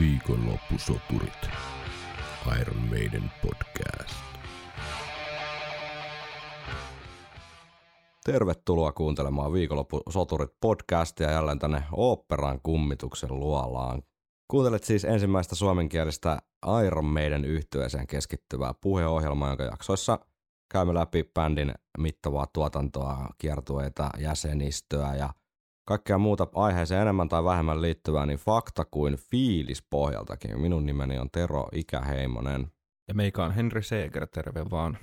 Viikonloppusoturit. Iron Maiden podcast. Tervetuloa kuuntelemaan Viikonloppusoturit podcastia jälleen tänne oopperan kummituksen luolaan. Kuuntelet siis ensimmäistä suomenkielistä Iron Maiden yhtyeeseen keskittyvää puheohjelmaa, jonka jaksoissa käymme läpi bändin mittavaa tuotantoa, kiertueita, jäsenistöä ja kaikkea muuta aiheeseen enemmän tai vähemmän liittyvää niin fakta kuin fiilis pohjaltakin. Minun nimeni on Tero Ikäheimonen. Ja meikä on Henry Seeger, terve vaan.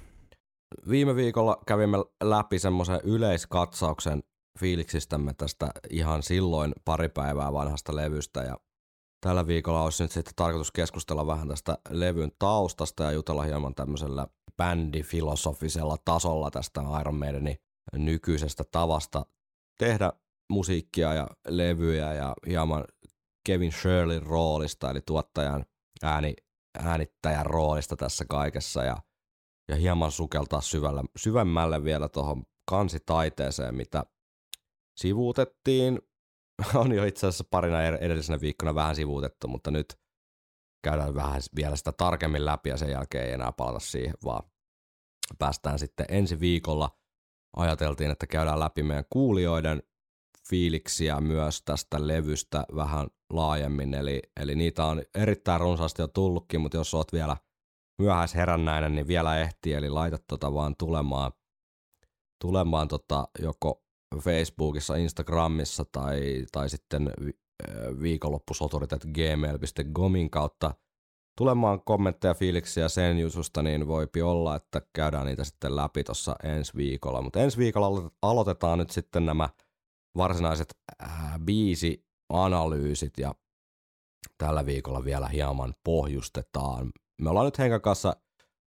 Viime viikolla kävimme läpi semmoisen yleiskatsauksen fiiliksistämme tästä ihan silloin pari päivää vanhasta levystä ja tällä viikolla olisi nyt sitten tarkoitus keskustella vähän tästä levyn taustasta ja jutella hieman tämmöisellä bändifilosofisella tasolla tästä Iron Maidenin nykyisestä tavasta tehdä musiikkia ja levyjä ja hieman Kevin Shirley roolista, eli tuottajan ääni, äänittäjän roolista tässä kaikessa ja, ja hieman sukeltaa syvällä, syvemmälle vielä tuohon kansitaiteeseen, mitä sivuutettiin. On jo itse asiassa parina edellisenä viikkona vähän sivuutettu, mutta nyt käydään vähän vielä sitä tarkemmin läpi ja sen jälkeen ei enää palata siihen, vaan päästään sitten ensi viikolla. Ajateltiin, että käydään läpi meidän kuulijoiden fiiliksiä myös tästä levystä vähän laajemmin, eli, eli niitä on erittäin runsaasti jo tullutkin, mutta jos oot vielä myöhäisherännäinen, niin vielä ehtii, eli laita tota vaan tulemaan, tulemaan tota joko Facebookissa, Instagramissa tai, tai sitten viikonloppusoturit kautta tulemaan kommentteja, fiiliksiä sen jutusta, niin voipi olla, että käydään niitä sitten läpi tuossa ensi viikolla. Mutta ensi viikolla aloitetaan nyt sitten nämä – varsinaiset äh, biisi-analyysit ja tällä viikolla vielä hieman pohjustetaan. Me ollaan nyt Henkan kanssa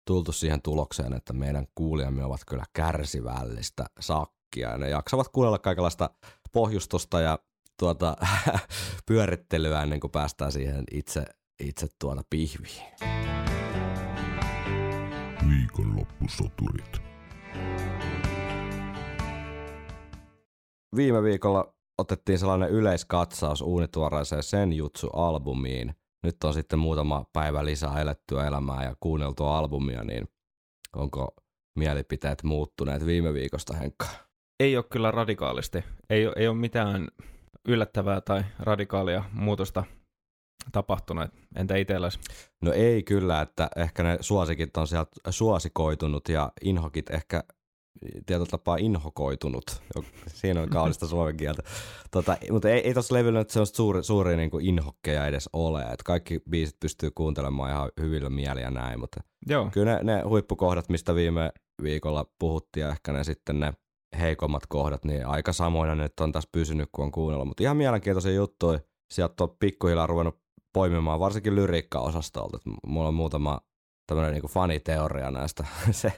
tultu siihen tulokseen, että meidän kuulijamme ovat kyllä kärsivällistä sakkia ja ne jaksavat kuunnella kaikenlaista pohjustusta ja tuota, pyörittelyä ennen kuin päästään siihen itse, itse tuota pihviin. Viikonloppusoturit. Viime viikolla otettiin sellainen yleiskatsaus uunituoreeseen Sen Jutsu-albumiin. Nyt on sitten muutama päivä lisää elettyä elämää ja kuunneltua albumia, niin onko mielipiteet muuttuneet viime viikosta, Henkka? Ei ole kyllä radikaalisti. Ei ole, ei ole mitään yllättävää tai radikaalia muutosta tapahtunut. Entä itselläsi? No ei kyllä, että ehkä ne suosikit on sieltä suosikoitunut ja inhokit ehkä tietyllä tapaa inhokoitunut. Siinä on kaunista suomen kieltä. Tota, mutta ei, ei tuossa levyllä nyt sellaista suuri, suuri niin kuin inhokkeja edes ole. Et kaikki biisit pystyy kuuntelemaan ihan hyvillä mieliä näin, mutta Joo. kyllä ne, ne huippukohdat, mistä viime viikolla puhuttiin ja ehkä ne sitten ne heikommat kohdat, niin aika samoina nyt on tässä pysynyt, kun on kuunnellut. Mutta ihan mielenkiintoisia juttuja. Sieltä on pikkuhiljaa ruvennut poimimaan, varsinkin lyriikka-osastolta. Mulla on muutama tämmöinen niinku faniteoria näistä se,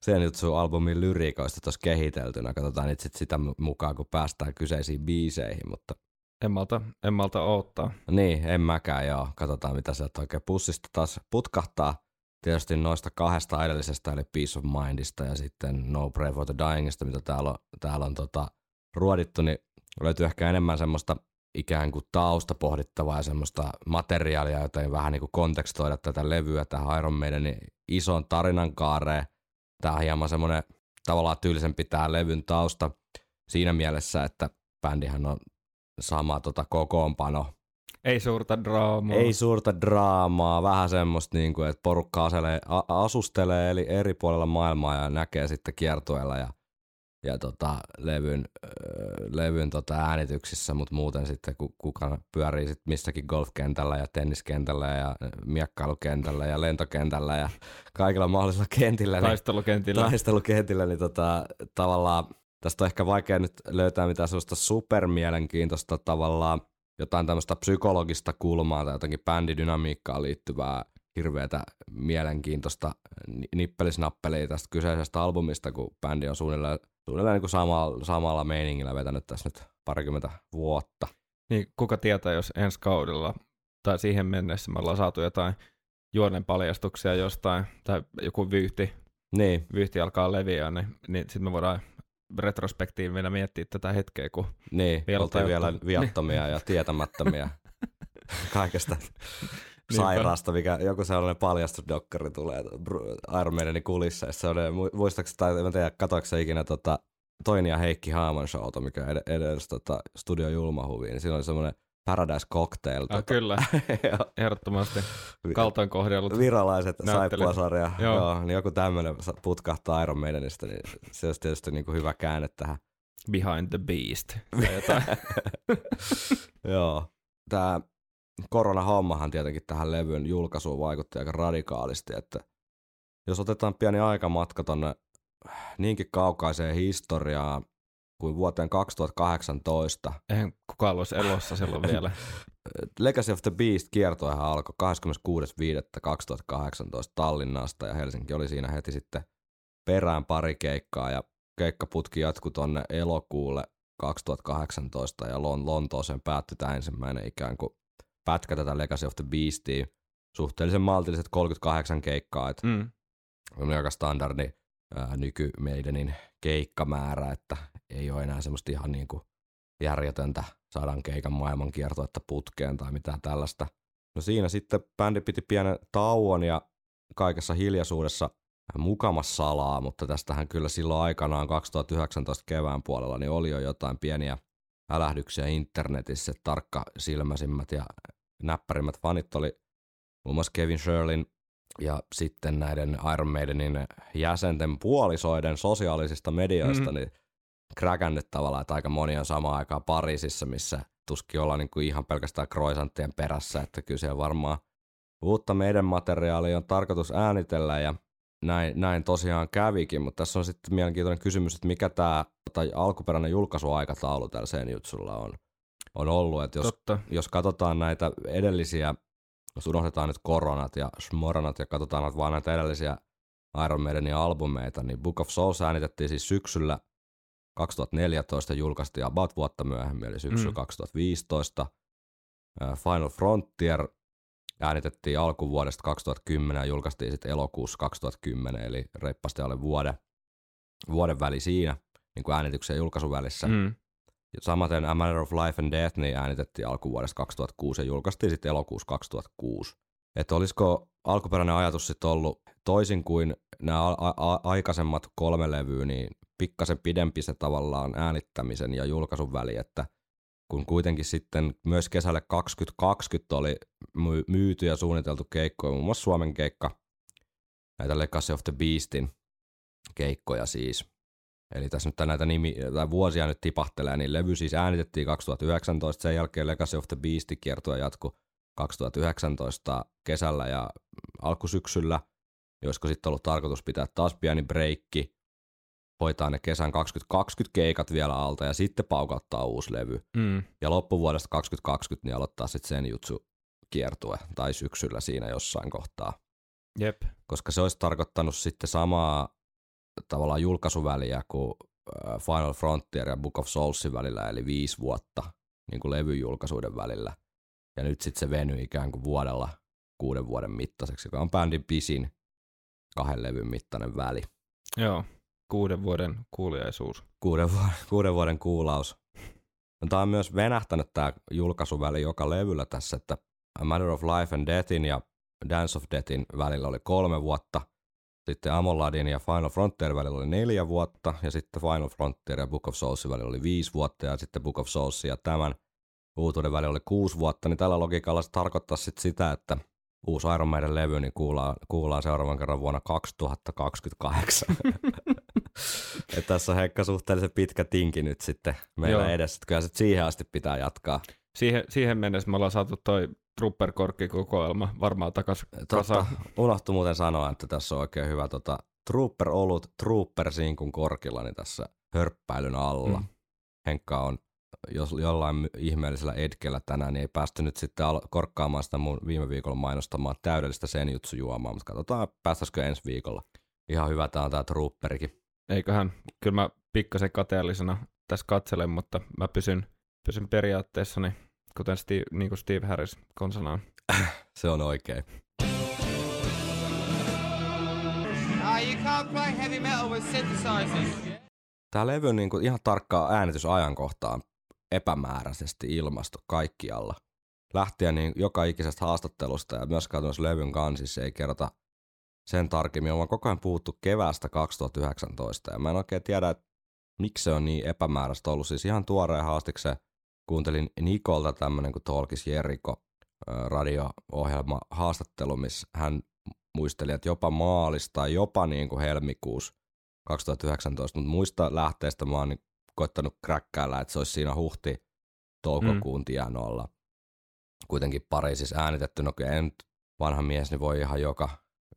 sen jutsu albumin lyriikoista tuossa kehiteltynä. Katsotaan itse sitä mukaan, kun päästään kyseisiin biiseihin, mutta en malta, en malta odottaa. Niin, en mäkään joo. Katsotaan, mitä sieltä oikein pussista taas putkahtaa. Tietysti noista kahdesta edellisestä, eli Peace of Mindista ja sitten No Pray for the Dyingista, mitä täällä on, täällä on tota, ruodittu, niin löytyy ehkä enemmän semmoista ikään kuin tausta pohdittavaa ja semmoista materiaalia, jota vähän niin kuin kontekstoida tätä levyä tähän Iron Maidenin ison tarinan kaareen. Tämä on hieman semmoinen tavallaan tyylisempi tämä levyn tausta siinä mielessä, että bändihän on sama tota kokoonpano. Ei suurta draamaa. Ei suurta draamaa, vähän semmoista, niin kuin, että porukka aselee, asustelee eli eri puolella maailmaa ja näkee sitten kiertueella ja ja tota, levyn, levyn tota äänityksissä, mutta muuten sitten kuka pyörii sit missäkin golfkentällä ja tenniskentällä ja miekkailukentällä ja lentokentällä ja kaikilla mahdollisilla kentillä. Taistelukentillä. Niin, taistelukentillä, niin tota, tavallaan tästä on ehkä vaikea nyt löytää mitään sellaista supermielenkiintoista tavallaan jotain tämmöistä psykologista kulmaa tai jotenkin bändidynamiikkaan liittyvää hirveätä mielenkiintoista nippelisnappelia tästä kyseisestä albumista, kun bändi on suunnilleen, suunnilleen niin kuin samalla, samalla meiningillä vetänyt tässä nyt parikymmentä vuotta. Niin kuka tietää, jos ensi kaudella tai siihen mennessä me ollaan saatu jotain juonen paljastuksia jostain, tai joku vyyhti, niin. vyyhti alkaa leviä, niin, niin sitten me voidaan retrospektiivinä miettiä tätä hetkeä, kun niin, vielä oltiin vielä viattomia ja tietämättömiä. kaikesta sairaasta, mikä joku sellainen paljastusdokkari tulee Iron Maidenin kulissa. Se on, muistaakseni, tai en tiedä, katoiko se ikinä tota, Toini ja Heikki Haamon showta, mikä ed- edes tota, Studio Julmahuviin, niin siinä oli semmoinen Paradise Cocktail. Ah, tota, kyllä, ehdottomasti. Kaltoin kohdellut. Viralaiset saippuasarja, joo. Joo. niin joku tämmöinen putkahtaa Iron Maidenista, niin se olisi tietysti niin kuin hyvä käänne tähän. Behind the Beast. Joo. Tämä koronahommahan tietenkin tähän levyn julkaisuun vaikutti aika radikaalisti, että jos otetaan pieni aikamatka tonne niinkin kaukaiseen historiaan kuin vuoteen 2018, Eihän kukaan olisi elossa silloin vielä. Legacy of the Beast kiertoihan alkoi 26.5.2018 Tallinnasta ja Helsinki oli siinä heti sitten perään pari keikkaa ja keikkaputki jatkui tonne elokuulle 2018 ja Lon- Lontooseen päättyi tämä ensimmäinen ikään kuin pätkä tätä Legacy of the Beastia. Suhteellisen maltilliset 38 keikkaa, että Mm. on aika standardi ää, nyky meidänin keikkamäärä, että ei ole enää semmoista ihan niin kuin järjetöntä sadan keikan maailmankiertoetta putkeen tai mitään tällaista. No siinä sitten bändi piti pienen tauon ja kaikessa hiljaisuudessa mukamas salaa, mutta tästähän kyllä silloin aikanaan 2019 kevään puolella niin oli jo jotain pieniä älähdyksiä internetissä, tarkka silmäsimmät ja näppärimmät fanit oli muun muassa Kevin Shirlin ja sitten näiden Iron Maidenin jäsenten puolisoiden sosiaalisista medioista, Mhm. mm. niin kräkännyt tavallaan, että aika moni on samaan aikaan Pariisissa, missä tuskin ollaan niin kuin ihan pelkästään kroisanttien perässä, että kyllä siellä varmaan uutta meidän materiaalia on tarkoitus äänitellä ja näin, näin tosiaan kävikin, mutta tässä on sitten mielenkiintoinen kysymys, että mikä tämä tai alkuperäinen julkaisuaikataulu tällä Senjutsulla on, on ollut, että jos Totta. jos katsotaan näitä edellisiä, jos unohdetaan nyt koronat ja smoranat ja katsotaan vaan näitä edellisiä Iron Maidenin albumeita, niin Book of Souls äänitettiin siis syksyllä 2014 ja julkaistiin about vuotta myöhemmin, eli syksyllä Mm. 2015. Äh, Final Frontier äänitettiin alkuvuodesta 2010 ja julkaistiin sitten elokuussa 2010, eli reippaasti alle vuoden, vuoden väli siinä, niin kuin äänityksen ja julkaisun välissä. Mm. Samaten A Matter of Life and Death niin äänitettiin alkuvuodesta 2006 ja julkaistiin sitten elokuussa 2006. Että olisiko alkuperäinen ajatus sitten ollut toisin kuin nämä a- a- aikaisemmat kolme levyä, niin pikkasen pidempi se tavallaan äänittämisen ja julkaisun väli, että kun kuitenkin sitten myös kesälle 2020 oli my- myyty ja suunniteltu keikkoja, muun muassa Suomen keikka, näitä Legacy of the Beastin keikkoja siis, Eli tässä nyt näitä nimi, tai vuosia nyt tipahtelee, niin levy siis äänitettiin 2019, sen jälkeen Legacy of the Beast kiertue jatkui 2019 kesällä ja alkusyksyllä, josko sitten ollut tarkoitus pitää taas pieni breikki, hoitaa ne kesän 2020 keikat vielä alta ja sitten paukauttaa uusi levy. Mm. Ja loppuvuodesta 2020 niin aloittaa sitten sen jutsu kiertue tai syksyllä siinä jossain kohtaa Jep. koska se olisi tarkoittanut sitten samaa tavallaan julkaisuväliä kuin äh, Final Frontier ja Book of Soulsin välillä, eli viisi vuotta niin kuin levyn julkaisuiden välillä. Ja nyt sitten se venyi ikään kuin vuodella kuuden vuoden mittaiseksi, joka on bändin pisin kahden levyn mittainen väli. Joo. Kuuden vuoden kuuliaisuus. Kuuden, vuoden, kuuden vuoden kuulaus. No, tämä on myös venähtänyt tämä julkaisuväli joka levyllä tässä, että A Matter of Life and Deathin ja Dance of Deathin välillä oli kolme vuotta, sitten Amoladin ja Final Frontier välillä oli neljä vuotta, ja sitten Final Frontier ja Book of Soulsin välillä oli viisi vuotta, ja sitten Book of Souls ja tämän uutuuden välillä oli kuusi vuotta, niin tällä logiikalla se tarkoittaa sitten sitä, että uusi Iron Maiden levy niin kuullaan, kuullaan seuraavan kerran vuonna 2028. Et tässä on Heikka suhteellisen pitkä tinki nyt sitten meillä Joo. edessä, että kyllä se siihen asti pitää jatkaa. Siihen, siihen mennessä me ollaan saatu toi Trooper-korkkikokoelma varmaan takas Totta, kasaan. unohtu muuten sanoa, että tässä on oikein hyvä tota, Trooper-olut Trooper Sinkun korkilla niin tässä hörppäilyn alla. Mm. Henkka on jos jollain ihmeellisellä etkellä tänään, niin ei päästy nyt sitten al- korkkaamaan sitä mun viime viikolla mainostamaan täydellistä senjutsujuomaa, mutta katsotaan päästäisikö ensi viikolla. Ihan hyvä tää on tää Trooperikin. Eiköhän, kyllä mä pikkasen kateellisena tässä katselen, mutta mä pysyn, pysyn periaatteessani, kuten Steve, niin kuin Steve Harris konsanaan. Se on oikein. Ah. Tämä levy on niinku ihan tarkkaa äänitysajankohtaan epämääräisesti ilmastu kaikkialla. lähtien niin joka ikisestä haastattelusta ja myöskään tuossa levyn kansissa ei kerrota sen tarkemmin. On koko ajan puhuttu keväästä 2019 ja mä en oikein tiedä, että miksi se on niin epämääräistä ollut. Siis ihan tuoreen haastiksen kuuntelin Nikolta tämmönen kuin Tolkis Jeriko radio-ohjelma haastattelu, missä hän muisteli, että jopa maalista tai jopa niin kuin helmikuussa 2019, mutta muista lähteestä mä oon niin koittanut kräkkäillä, että se olisi siinä huhti toukokuun mm. tienoilla. Kuitenkin Pariisissa äänitetty, no kyllä en vanha mies niin voi ihan joka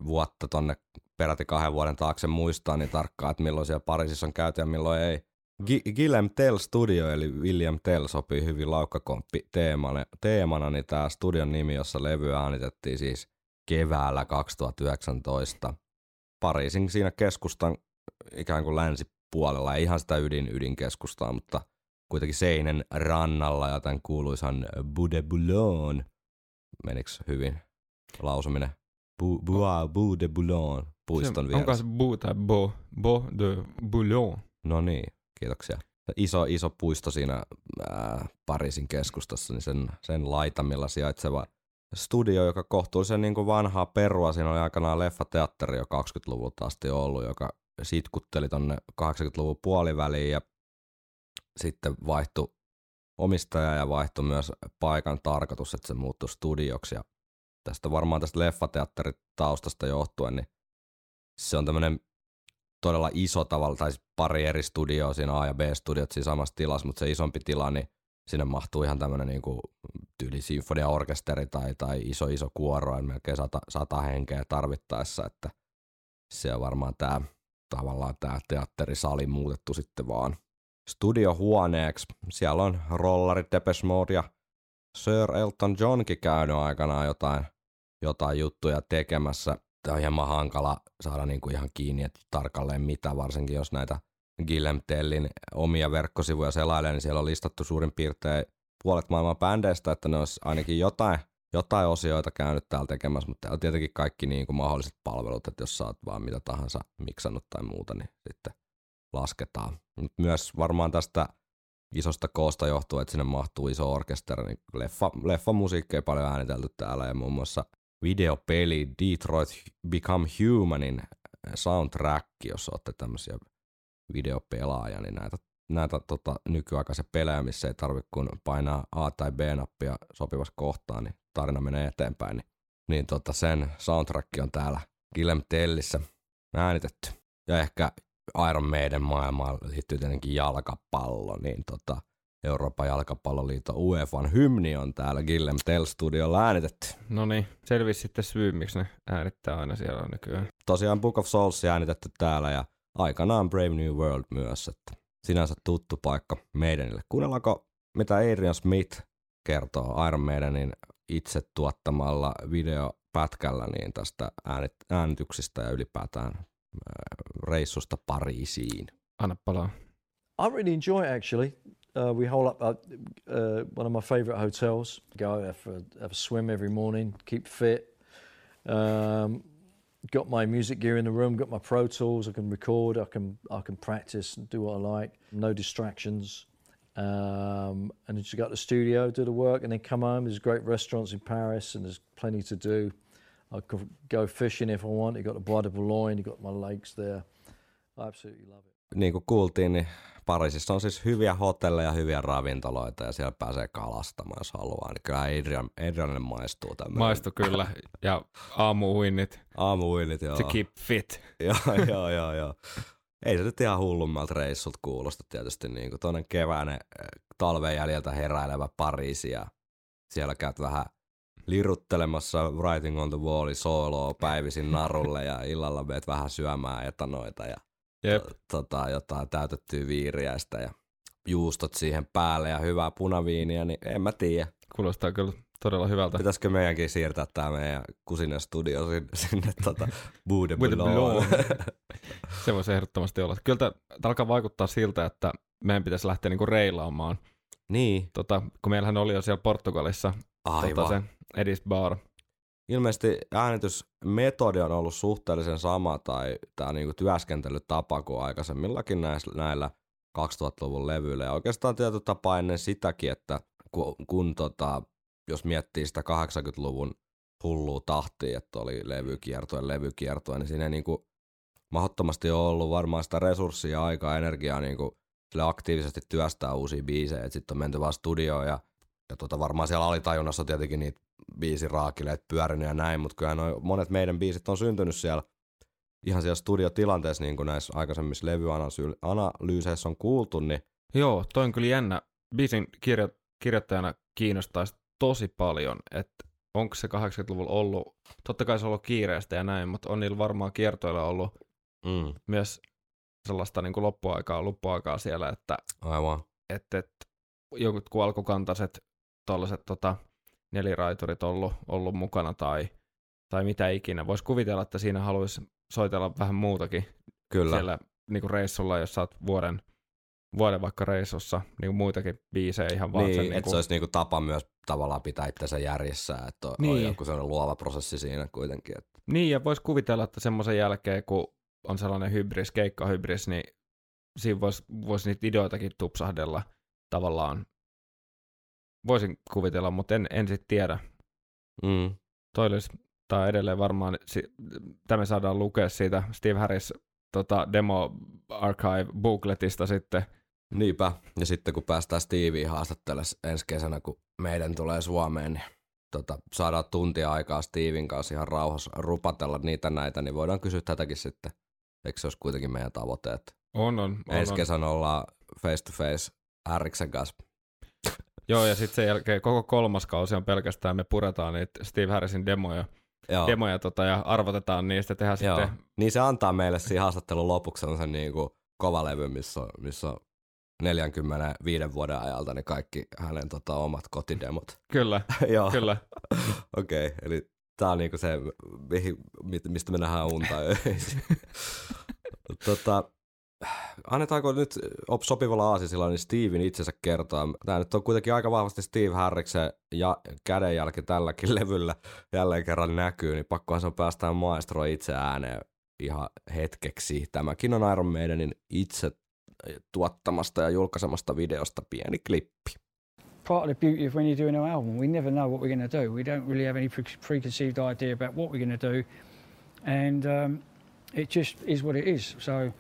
vuotta tonne peräti kahden vuoden taakse muistaa niin tarkkaan, että milloin siellä Pariisissa on käyty ja milloin ei. G- Gillem Tell Studio, eli William Tell, sopii hyvin laukkakomppi teemana, teemana niin tämä studion nimi, jossa levy äänitettiin siis keväällä 2019. Pariisin siinä keskustan ikään kuin länsipuolella, ei ihan sitä ydin ydinkeskustaa, mutta kuitenkin Seinen rannalla ja tämän kuuluisan Bout de Boulogne. Menikö hyvin lausuminen? Bu, bua, Bout de Boulogne puiston vieressä. Onko se Bout tai Bo, Bo de Boulogne? No niin, kiitoksia. Iso, iso puisto siinä ää, Pariisin keskustassa, niin sen, sen laitamilla sijaitseva studio, joka kohtuullisen niin kuin vanhaa perua. Siinä oli aikanaan leffateatteri jo 20-luvulta asti ollut, joka sitkutteli tonne 80-luvun puoliväliin ja sitten vaihtui omistaja ja vaihtui myös paikan tarkoitus, että se muuttui studioksi. Ja tästä varmaan tästä leffateatteritaustasta johtuen, niin se on tämmöinen todella iso tavalla, tai siis pari eri studioa siinä A- ja B-studiot siinä samassa tilassa, mutta se isompi tila, niin sinne mahtuu ihan tämmöinen niin tyyli sinfoniaorkesteri tai, tai iso iso kuoro, melkein sata, sata henkeä tarvittaessa, että se on varmaan tämä tavallaan tämä teatterisali muutettu sitten vaan studiohuoneeksi. Siellä on rollari Depeche Mode ja Sir Elton Johnkin käynyt aikanaan jotain, jotain juttuja tekemässä. Tämä on hieman hankala saada niinku ihan kiinni, että tarkalleen mitä, varsinkin jos näitä Gillem Tellin omia verkkosivuja selailee, niin siellä on listattu suurin piirtein puolet maailman bändeistä, että ne olisi ainakin jotain, jotain osioita käynyt täällä tekemässä, mutta täällä on tietenkin kaikki niin kuin mahdolliset palvelut, että jos sä oot vaan mitä tahansa miksannut tai muuta, niin sitten lasketaan. Mut myös varmaan tästä isosta koosta johtuu, että sinne mahtuu iso orkesteri, niin leffa, musiikki paljon äänitelty täällä ja muun muassa videopeli Detroit Become Humanin soundtrack, jos olette tämmöisiä videopelaaja, niin näitä, näitä tota, nykyaikaisia pelejä, missä ei tarvitse kun painaa A- tai B-nappia sopivassa kohtaan, niin tarina menee eteenpäin. Niin, niin tota, sen soundtrack on täällä Gilem Tellissä äänitetty. Ja ehkä Iron Maiden maailmaan liittyy tietenkin jalkapallo, niin tota, Euroopan jalkapalloliiton UEFan hymni on täällä Gillem Tell Studiolla äänitetty. No niin, selvisi sitten syy, miksi ne äänittää aina siellä nykyään. Tosiaan Book of Souls äänitetty täällä ja aikanaan Brave New World myös, että sinänsä tuttu paikka meidänille. Kuunnellaanko, mitä Adrian Smith kertoo Iron Maidenin itse tuottamalla videopätkällä niin tästä äänityksistä ja ylipäätään äh, reissusta Pariisiin. Anna palaa. I really enjoy it actually. Uh, we hole up uh, uh, one of my favourite hotels. Go have a, have a swim every morning, keep fit. Um, got my music gear in the room, got my Pro Tools. I can record, I can I can practice and do what I like. No distractions. Um, and just go to the studio, do the work, and then come home. There's great restaurants in Paris, and there's plenty to do. I could go fishing if I want. You got the Bois de Boulogne, you got my lakes there. I absolutely love it. Niin kuin kuultiin, niin Pariisissa on siis hyviä hotelleja, hyviä ravintoloita ja siellä pääsee kalastamaan, jos haluaa. Niin kyllä Adrian, Adrianille maistuu tämmöinen. Maistuu kyllä. Ja aamuuinnit. Aamuuinnit, joo. To keep fit. joo, joo, joo, joo. Ei se nyt ihan hullummalta reissut kuulosta tietysti. Niin kuin tuonne keväinen eh, talven jäljiltä heräilevä Pariisi ja siellä käyt vähän liruttelemassa Writing on the Wallin sooloa päivisin narulle ja illalla meet vähän syömään etanoita ja Jep. tota, jotain täytettyä viiriäistä ja juustot siihen päälle ja hyvää punaviiniä, niin en mä tiedä. Kuulostaa kyllä todella hyvältä. Pitäisikö meidänkin siirtää tämä meidän kusinen studio sinne, sinne tota, Bude Se voisi ehdottomasti olla. Kyllä tämä alkaa vaikuttaa siltä, että meidän pitäisi lähteä niinku reilaamaan. Niin. Tota, kun meillähän oli jo siellä Portugalissa Aivan. Tota, se Edis Bar, ilmeisesti äänitysmetodi on ollut suhteellisen sama tai tämä niinku työskentelytapa kuin aikaisemmillakin näillä, näillä 2000-luvun levyillä. Ja oikeastaan tietyllä tapaa ennen sitäkin, että kun, kun tota, jos miettii sitä 80-luvun hullua tahtia, että oli levykiertoja, levykiertoja, niin siinä ei niinku mahdottomasti ole ollut varmaan sitä resurssia, aikaa, energiaa niinku sille aktiivisesti työstää uusia biisejä. Sitten on menty vaan studioon ja, ja tota, varmaan siellä alitajunnassa on tietenkin niitä biisiraakileet pyörinyt ja näin, mutta kyllä noi monet meidän biisit on syntynyt siellä ihan siellä studiotilanteessa, niin kuin näissä aikaisemmissa levyanalyyseissa on kuultu, niin Joo, toi on kyllä jännä. Biisin kirjo- kirjoittajana kiinnostaisi tosi paljon, että onko se 80-luvulla ollut, totta kai se on ollut kiireistä ja näin, mutta on niillä varmaan kiertoilla ollut mm, myös sellaista niin kuin loppuaikaa, loppuaikaa siellä, että aivan. et, et, joku alkukantaiset tuollaiset tota, neliraiturit ollut, ollut mukana tai, tai mitä ikinä. Voisi kuvitella, että siinä haluaisi soitella vähän muutakin Kyllä. siellä niin kuin reissulla, jos sä oot vuoden, vuoden vaikka reissussa, niin kuin muitakin biisejä ihan vaan niin, sen, että niin kuin, se olisi niinku tapa myös tavallaan pitää itsensä järjessä, että on, Niin. on joku sellainen luova prosessi siinä kuitenkin. Että, Niin, ja voisi kuvitella, että semmoisen jälkeen, kun on sellainen hybris, keikkahybris, niin siinä voisi vois niitä ideoitakin tupsahdella tavallaan. Voisin kuvitella, mutta en, en sitten tiedä. mm, Toi olisi, tai edelleen varmaan, tämä saadaan lukea siitä Steve Harris tota, demo archive bookletista sitten. niinpä. Ja sitten kun päästään Stevie haastattelemaan ensi kesänä, kun meidän tulee Suomeen, niin tota, saadaan tuntia aikaa Steven kanssa ihan rauhassa rupatella niitä näitä, niin voidaan kysyä tätäkin sitten. Eikö se olisi kuitenkin meidän tavoite, että On, on. on, ensi kesänä ollaan face to face Äriksen kanssa. Joo, ja sitten sen jälkeen koko kolmas kausi on pelkästään, me puretaan niitä Steve Harrisin demoja, Joo. demoja tota, ja arvotetaan niistä, tehdään Joo. sitten Niin se antaa meille siinä haastattelun lopuksi sellaisen niin kuin kovalevy, missä on, missä on 45 vuoden ajalta ne kaikki hänen tota, omat kotidemot. Kyllä, Joo, kyllä. okei. Okay. Eli tää on niinku se, mihin, mistä me nähdään unta tota, annetaanko nyt op sopivalla aasisilla niin Steven itsensä kertoa. Tämä nyt on kuitenkin aika vahvasti Steve Harriksen ja kädenjälki tälläkin levyllä jälleen kerran näkyy, niin pakkohan se päästään maestro itse ääneen ihan hetkeksi. Tämäkin on Iron Maidenin itse tuottamasta ja julkaisemasta videosta pieni klippi. part of the beauty of when you're doing an album, we never know what we're going to do. We don't really have any pre- preconceived idea about what we're going to do, and um, it just is what it is. So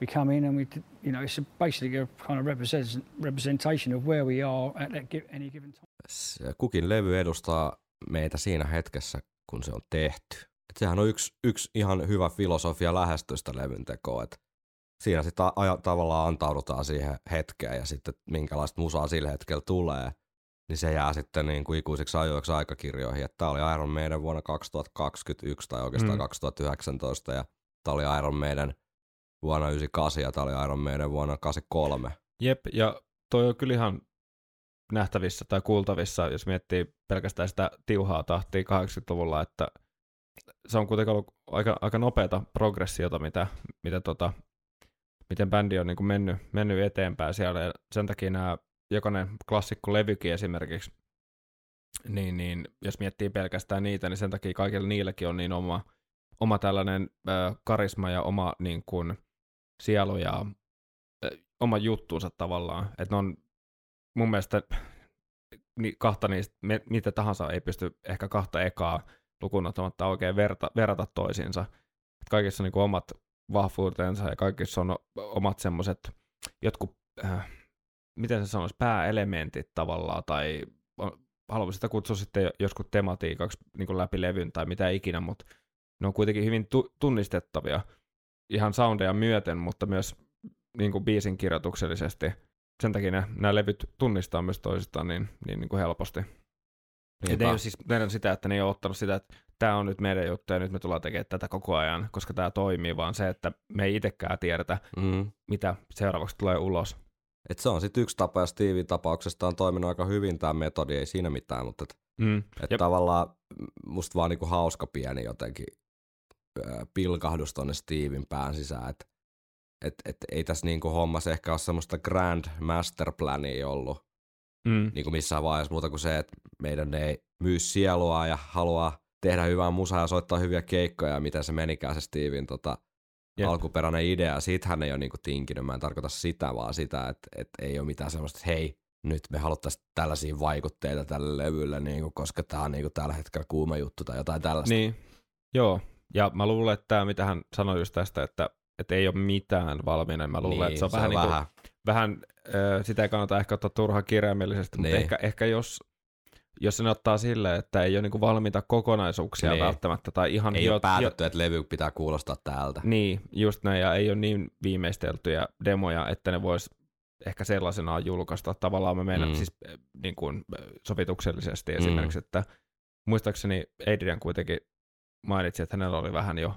we come in and we, you know, it's a, basically a kind of represent, representation of where we are at any given time. se- kukin levy edustaa meitä siinä hetkessä, kun se on tehty. Et sehän on yksi, yksi ihan hyvä filosofia lähestystä levyn tekoa, että siinä sitten aja, tavallaan antaudutaan siihen hetkeen ja sitten minkälaista musaa sillä hetkellä tulee, niin se jää sitten niin kuin ikuisiksi ajoiksi aikakirjoihin. Että tämä oli Iron Maiden vuonna 2021 tai oikeastaan Mm. mm. 2019 ja tämä oli Iron Maiden vuonna 98 ja tämä oli Iron Maiden vuonna 83. Jep, ja toi on kyllä ihan nähtävissä tai kuultavissa, jos miettii pelkästään sitä tiuhaa tahtia 80-luvulla, että se on kuitenkin ollut aika, aika nopeata progressiota, mitä, mitä tota, miten bändi on niin kuin mennyt, mennyt eteenpäin siellä, ja sen takia nämä jokainen klassikko levykin esimerkiksi, niin, niin jos miettii pelkästään niitä, niin sen takia kaikilla niilläkin on niin oma, oma tällainen ö, karisma ja oma niin kuin, sielu ja oma juttuunsa tavallaan, että on mun mielestä kahta niistä, mitä tahansa ei pysty ehkä kahta ekaa lukuun ottamatta oikein verta, verrata toisiinsa. Et kaikissa on niin omat vahvuutensa ja kaikissa on omat semmoiset jotkut, äh, miten se sanoisi, pääelementit tavallaan, tai haluaisin sitä kutsua sitten jo- joskus tematiikaksi niin läpi levyn tai mitä ikinä, mutta ne on kuitenkin hyvin tu- tunnistettavia ihan soundeja myöten, mutta myös niin kuin biisin kirjoituksellisesti. Sen takia ne, nämä levyt tunnistaa myös toisistaan niin, niin, niin kuin helposti. Et ne ei ole siis meidän sitä, että ne ei ole ottanut sitä, että tämä on nyt meidän juttu ja nyt me tullaan tekemään tätä koko ajan, koska tämä toimii, vaan se, että me ei itsekään tiedetä, Mm. mitä seuraavaksi tulee ulos. Et se on sitten yksi tapa, ja Steven tapauksesta on toiminut aika hyvin tämä metodi, ei siinä mitään, mutta et, Mm. et Jep. tavallaan musta vaan niinku hauska pieni jotenkin pilkahdus tonne Steven pään sisään, että et, et, ei tässä niinku hommassa ehkä ole semmoista grand master plania ollut Mm. niinku missään vaiheessa muuta kuin se, että meidän ei myy sielua ja haluaa tehdä hyvää musaa ja soittaa hyviä keikkoja ja miten se menikään se Steven tota, Jep. alkuperäinen idea. Siitä hän ei ole niinku tinkinyt. Mä en tarkoita sitä, vaan sitä, että, että ei ole mitään semmoista, että hei, nyt me haluttaisiin tällaisia vaikutteita tälle levylle, niin kuin, koska tämä on niin kuin, tällä hetkellä kuuma juttu tai jotain tällaista. Niin, joo. Ja mä luulen, että tämä, mitä hän sanoi just tästä, että, että ei ole mitään valmiina, mä luulen, niin, että se on, vähän, vähän. Niin kuin, vähän äh, sitä ei kannata ehkä ottaa turhaan kirjaimellisesti, Niin. mutta ehkä, ehkä jos, jos sen ottaa silleen, että ei ole niin kuin valmiita kokonaisuuksia Niin. välttämättä, tai ihan Ei jo, ole päätetty, että levy pitää kuulostaa täältä. Niin, just näin, ja ei ole niin viimeisteltyjä demoja, että ne vois ehkä sellaisenaan julkaista. Tavallaan mä menen Mm. mm. siis eh, niin kuin, eh, sovituksellisesti esimerkiksi, että muistaakseni Adrian kuitenkin mainitsi, että hänellä oli vähän jo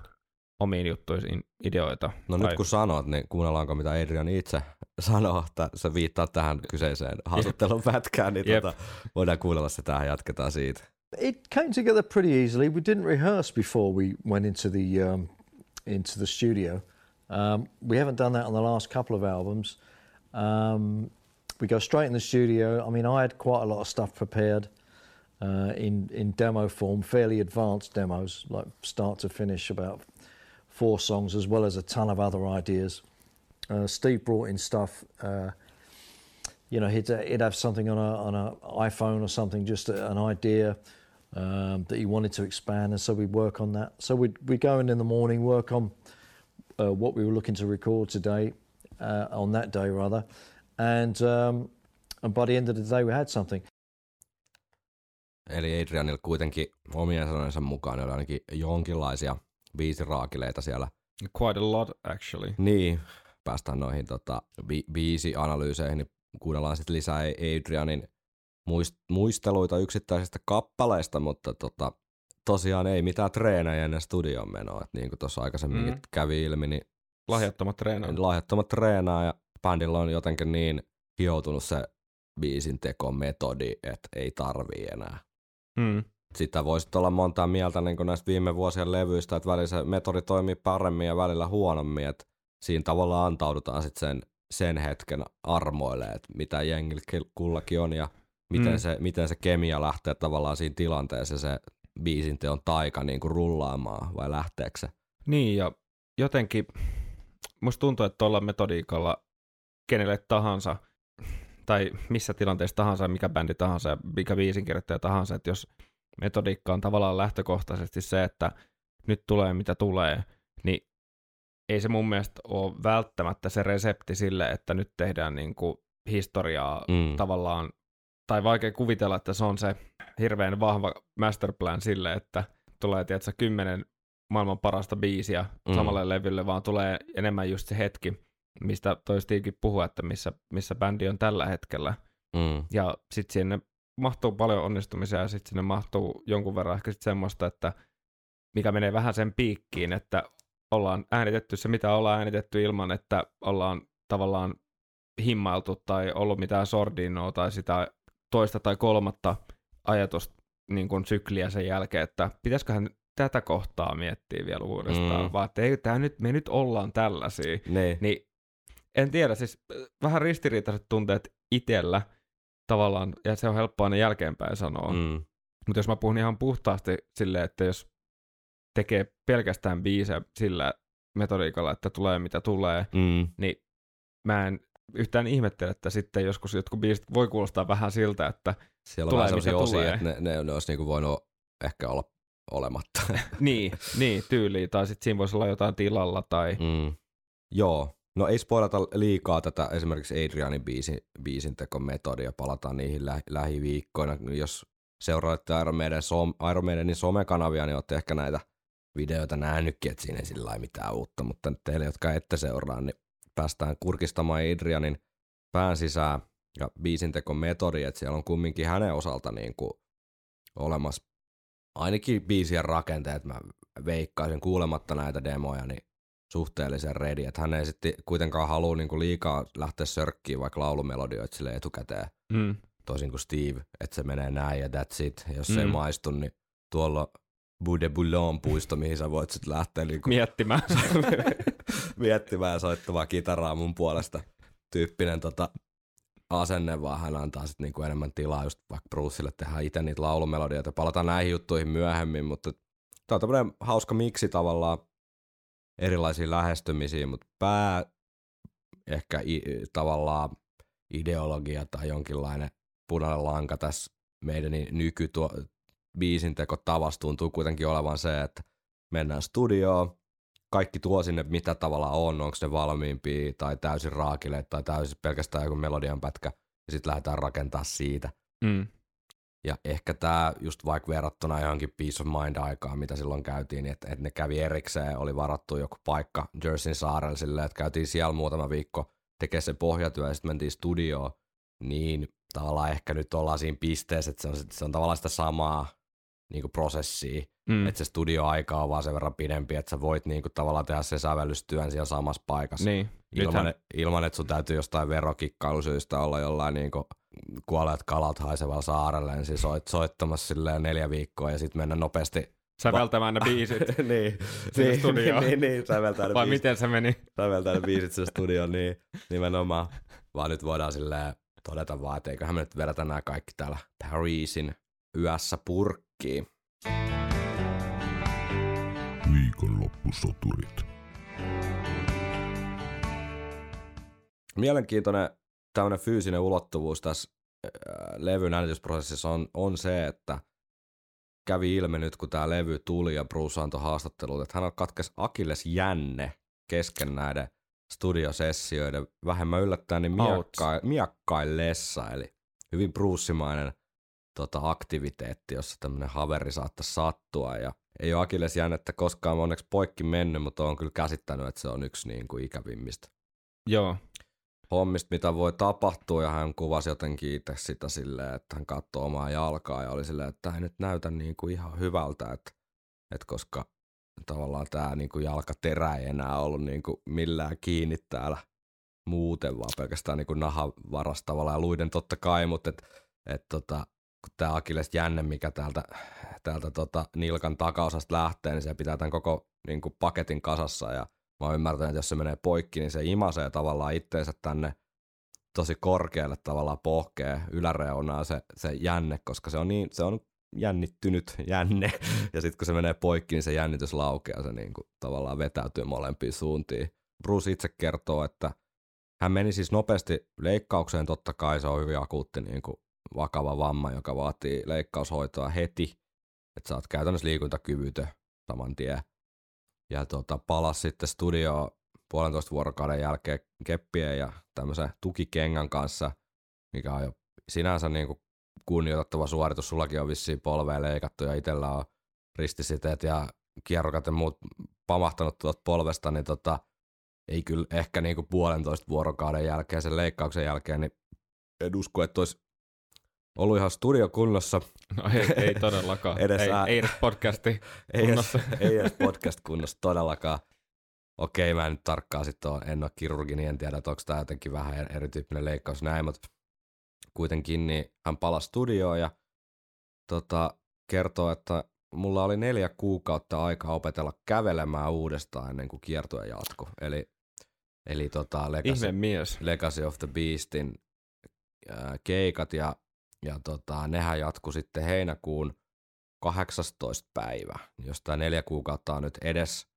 omiin juttuisiin ideoita. No Tai- nyt kun sanot, niin kuunnellaanko mitä Adrian itse sanoo, että se viittaa tähän kyseiseen haastattelun pätkään, niin tota, voidaan kuunnella sitä ja jatketaan siitä. It came together pretty easily. We didn't rehearse before we went into the um, into the studio. Um, we haven't done that on the last couple of albums. Um, we go straight in the studio. I mean, I had quite a lot of stuff prepared uh, in in demo form, fairly advanced demos, like start to finish, about four songs, as well as a ton of other ideas. Uh, Steve brought in stuff. Uh, you know, he'd, he'd have something on a on a iPhone or something, just a, an idea um, that he wanted to expand, and so we'd work on that. So we'd we go in in the morning, work on uh, what we were looking to record today, uh, on that day rather, and um, and by the end of the day we had something. Eli Adrianilla kuitenkin omien sanojensa mukaan oli ainakin jonkinlaisia biisiraakileita siellä. Quite a lot, actually. Niin, päästään noihin tota, bi- biisianalyyseihin, niin kuunnellaan sitten lisää Adrianin muist- muisteluita yksittäisistä kappaleista, mutta tota, tosiaan ei mitään treenejä ennen studion menoa. Et niin kuin tuossa aikaisemminkin Mm. kävi ilmi, niin Lahjattomat treenaajat. lahjattomat treenaa ja bändillä on jotenkin niin hioutunut se biisin tekometodi, että ei tarvii enää. Mm. Sitä voisi olla montaa mieltä niin kuin näistä viime vuosien levyistä, että välillä se metodi toimii paremmin ja välillä huonommin, että siinä tavallaan antaudutaan sitten sen, sen hetken armoille, että mitä jengillä kullakin on ja miten, Mm. se, miten se kemia lähtee tavallaan siinä tilanteessa se biisin teon taika niin kuin rullaamaan vai lähteekö se? Niin, ja jotenkin musta tuntuu, että tuolla metodiikalla kenelle tahansa, tai missä tilanteessa tahansa, mikä bändi tahansa ja mikä biisinkirjoittaja tahansa, että jos metodiikka on tavallaan lähtökohtaisesti se, että nyt tulee mitä tulee, niin ei se mun mielestä ole välttämättä se resepti sille, että nyt tehdään niin kuin historiaa Mm. tavallaan, tai vaikea kuvitella, että se on se hirveän vahva masterplan sille, että tulee, tiedätkö, kymmenen maailman parasta biisiä Mm. mm. samalle levylle, vaan tulee enemmän just se hetki, mistä toi Stevekin puhuu, että missä, missä bändi on tällä hetkellä. Mm. Ja sitten sinne mahtuu paljon onnistumisia ja sitten sinne mahtuu jonkun verran ehkä sit semmoista, että mikä menee vähän sen piikkiin, että ollaan äänitetty se, mitä ollaan äänitetty ilman, että ollaan tavallaan himmailtu tai ollut mitään sordinoa tai sitä toista tai kolmatta ajatusta niin kuin sykliä sen jälkeen, että pitäisiköhän tätä kohtaa miettiä vielä uudestaan, Mm. vaan että ei, tää nyt, me nyt ollaan tällaisia. Niin. Niin en tiedä, siis äh, vähän ristiriitaiset tunteet itsellä tavallaan, ja se on helppoa aina jälkeenpäin sanoa. Mm. Mutta jos mä puhun ihan puhtaasti silleen, että jos tekee pelkästään biisejä sillä metodiikalla, että tulee mitä tulee, Mm. niin mä en yhtään ihmettele, että sitten joskus jotkut biisit voi kuulostaa vähän siltä, että Siellä on Tulee, mitä osia, tulee. että ne, ne, ne olisi niinku voinut ehkä olla olematta. niin, niin tyyliin, tai sitten siinä voisi olla jotain tilalla, tai Mm. Joo. No ei spoilata liikaa tätä esimerkiksi Adrianin biisin, biisin tekometodia, palataan niihin lä- lähiviikkoina. Jos seuraatte Iron, Maiden, som, Iron Maidenin somekanavia, niin olette ehkä näitä videoita nähnytkin, että siinä ei sillä mitään uutta, mutta teille, jotka ette seuraa, niin päästään kurkistamaan Adrianin pään sisään ja biisin tekometodi, että siellä on kumminkin hänen osalta niin kuin olemassa ainakin biisien rakenteet, mä veikkaisin kuulematta näitä demoja, niin suhteellisen ready, että hän ei sitten kuitenkaan halua niinku liikaa lähteä sörkkiin vaikka laulumelodioita sille etukäteen, mm, toisin kuin Steve, että se menee näin ja that's it. Jos se ei Mm. maistu, niin tuolla on Bout de Boulogne puisto, mihin sä voit sitten lähteä niinku miettimään. miettimään ja soittamaan kitaraa mun puolesta tyyppinen tota, asenne, vaan hän antaa sitten niinku enemmän tilaa just vaikka Brucelle tehdä itse niitä laulumelodioita. Palataan näihin juttuihin myöhemmin, mutta tämä on tämmöinen hauska miksi tavallaan erilaisiin lähestymisiin, mutta pää ehkä i, tavallaan ideologia tai jonkinlainen punainen lanka tässä meidän nyky tuo biisin teko tavassa tuntuu kuitenkin olevan se, että mennään studioon, kaikki tuo sinne mitä tavalla on, onko ne valmiimpia tai täysin raakille tai täysin pelkästään joku melodian pätkä ja sitten lähdetään rakentaa siitä. Mm. Ja ehkä tämä just vaikka verrattuna johonkin Peace of Mind-aikaan, mitä silloin käytiin, että, että ne kävi erikseen, oli varattu joku paikka Jerseyn saarelle silleen, että käytiin siellä muutama viikko tekemään se pohjatyö ja sitten mentiin studioon, niin tavallaan ehkä nyt ollaan siinä pisteessä, että se on, se on tavallaan sitä samaa niin kuin prosessia, mm. että se studioaika on vaan sen verran pidempi, että sä voit niin kuin, tavallaan tehdä sen sävellystyön siellä samassa paikassa. Niin. Ilman, Nythän- ilman, että sun täytyy jostain verokikkailusyistä olla jollain niin kuin, kuolleet kalat haisevalla saarella, niin siis soit, soittamassa silleen neljä viikkoa ja sitten mennä nopeasti Säveltämään ne biisit. niin, Sinne niin, studioon. niin, niin, säveltää ne Vai biisit, miten se meni? säveltää ne biisit sinne studioon, niin nimenomaan. Vaan nyt voidaan silleen todeta vaan, että eiköhän me nyt vedetä nämä kaikki täällä Parisin yössä purkkiin. Viikonloppusoturit. Mielenkiintoinen tämmöinen fyysinen ulottuvuus tässä äh, levyn äänitysprosessissa on, on se, että kävi ilmi nyt, kun tämä levy tuli ja Bruce antoi haastattelut, että hän on katkes Akilles jänne kesken näiden studiosessioiden vähemmän yllättäen niin miakka, miakkaillessa, eli hyvin bruussimainen tota, aktiviteetti, jossa tämmöinen haveri saattaisi sattua. Ja ei ole Akilles jännettä koskaan onneksi poikki mennyt, mutta on kyllä käsittänyt, että se on yksi niin kuin ikävimmistä. Joo. Hommista, mitä voi tapahtua, ja hän kuvasi jotenkin itse sitä silleen, että hän katsoi omaa jalkaa, ja oli silleen, että tämä ei nyt näytä niin kuin ihan hyvältä, että, että koska tavallaan tämä niin kuin jalkaterä ei enää ollut niin kuin millään kiinni täällä muuten, vaan pelkästään niin kuin nahan varastavalla ja luiden totta kai, mutta et, et tota, kun tämä Akilles jänne, mikä täältä, täältä tota nilkan takaosasta lähtee, niin se pitää tämän koko niin kuin paketin kasassa ja mä oon ymmärtänyt, että jos se menee poikki, niin se imasee tavallaan itteensä tänne tosi korkealle tavallaan pohkee yläreunaa se, se jänne, koska se on, niin, se on jännittynyt jänne. Ja sitten kun se menee poikki, niin se jännitys laukeaa, se niin kuin tavallaan vetäytyy molempiin suuntiin. Bruce itse kertoo, että hän meni siis nopeasti leikkaukseen, totta kai se on hyvin akuutti niin kuin vakava vamma, joka vaatii leikkaushoitoa heti, että sä oot käytännössä liikuntakyvytön saman tien. Ja tota, palas sitten studioon puolentoista vuorokauden jälkeen keppien ja tämmöisen tukikengän kanssa, mikä on jo sinänsä niin kuin kunnioitettava suoritus. Sullakin on vissiin polvea leikattu ja itsellä on ristisiteet ja kierrokat ja muut pamahtanut tuolta polvesta, niin tota, ei kyllä ehkä niin kuin puolentoista vuorokauden jälkeen, sen leikkauksen jälkeen, niin en usko, että olisi ollut ihan studiokunnossa. No ei, ei todellakaan. Edes ei, ää- ei edes podcasti Ei edes, kunnossa. ei edes podcast kunnossa todellakaan. Okei, mä en nyt tarkkaan sitten ole, en ole kirurgi, niin en tiedä, että onko tämä jotenkin vähän eri- erityyppinen leikkaus näin, mutta kuitenkin niin hän palasi studioon ja tota, kertoo, että mulla oli neljä kuukautta aikaa opetella kävelemään uudestaan ennen kuin kiertue jatkui. Eli, eli tota, Legacy, mies. Legacy of the Beastin ää, keikat ja, ja tota, nehän jatku sitten heinäkuun 18. päivä. Jos tämä neljä kuukautta on nyt edes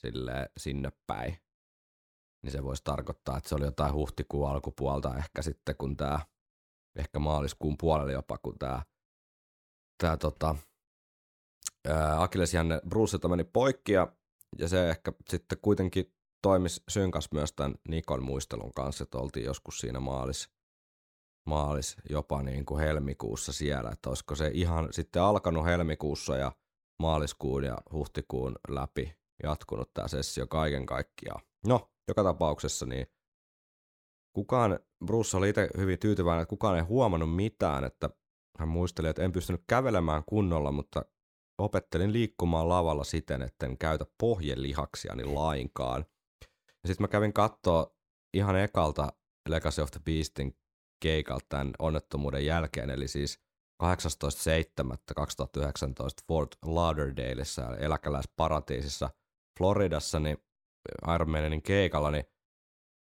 sille sinne päin, niin se voisi tarkoittaa, että se oli jotain huhtikuun alkupuolta ehkä sitten, kun tämä, ehkä maaliskuun puolella jopa, kun tämä, tämä tota, Akilles Janne Bruceilta meni poikki ja, ja se ehkä sitten kuitenkin toimisi synkas myös tämän Nikon muistelun kanssa, että oltiin joskus siinä maalis, maalis jopa niin kuin helmikuussa siellä, että olisiko se ihan sitten alkanut helmikuussa ja maaliskuun ja huhtikuun läpi jatkunut tämä sessio kaiken kaikkiaan. No, joka tapauksessa niin kukaan, Bruce oli itse hyvin tyytyväinen, että kukaan ei huomannut mitään, että hän muisteli, että en pystynyt kävelemään kunnolla, mutta opettelin liikkumaan lavalla siten, etten käytä pohjelihaksiani lainkaan. Ja sitten mä kävin katsoa ihan ekalta Legacy of the Beastin keikalta tämän onnettomuuden jälkeen, eli siis 18.7.2019 Fort Lauderdaleissa, eläkeläisparatiisissa Floridassa, niin Iron Maidenin keikalla, niin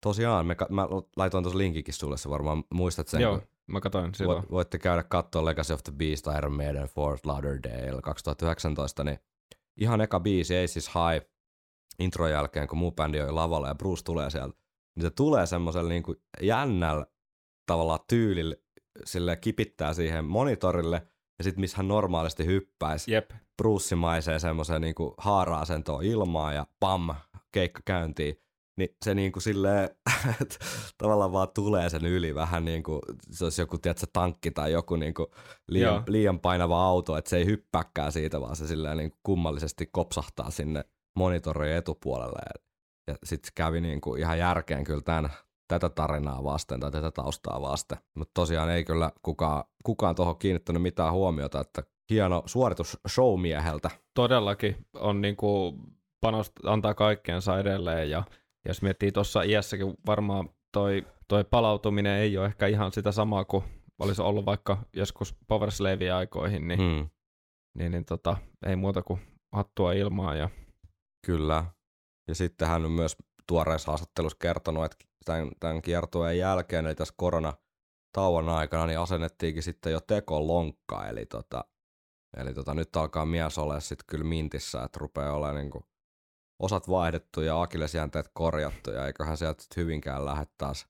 tosiaan, me, ka- mä laitoin tuossa linkikin sulle, sä varmaan muistat sen, Joo, mä katsoin silloin. Voit, voitte käydä katsoa Legacy of the Beast, Iron Maiden, Fort Lauderdale 2019, niin ihan eka biisi, Aces High, intro jälkeen, kun muu bändi jo lavalla ja Bruce tulee sieltä, niin se tulee semmoisella niin jännällä tavallaan tyylillä sille kipittää siihen monitorille ja sitten missä hän normaalisti hyppäisi Jep. brussimaiseen semmoiseen niinku haara-asentoon ilmaa ja pam, keikka käyntiin, niin se niinku silleen, että tavallaan vaan tulee sen yli vähän niin kuin se olisi joku tiedätkö, tankki tai joku niinku liian, Joo. liian painava auto, että se ei hyppääkään siitä, vaan se silleen niinku kummallisesti kopsahtaa sinne monitorin etupuolelle. Ja, ja sitten kävi niinku ihan järkeen kyllä tämän, tätä tarinaa vasten tai tätä taustaa vasten. Mutta tosiaan ei kyllä kukaan, kukaan tuohon kiinnittänyt mitään huomiota, että hieno suoritus showmieheltä. Todellakin on niinku panost, antaa kaikkeensa edelleen ja jos miettii tuossa iässäkin varmaan toi, toi palautuminen ei ole ehkä ihan sitä samaa kuin olisi ollut vaikka joskus Power aikoihin, niin, Hmm. niin, niin tota, ei muuta kuin hattua ilmaa ja Kyllä. Ja sitten hän on myös tuoreessa haastattelussa kertonut, että tämän, tämän kiertueen jälkeen, eli tässä koronatauon aikana, niin asennettiinkin sitten jo tekolonkka, eli, tota, eli tota, nyt alkaa mies olla sitten kyllä mintissä, että rupeaa olemaan niin kuin osat vaihdettu ja akillesjänteet korjattu, ja eiköhän sieltä hyvinkään lähde taas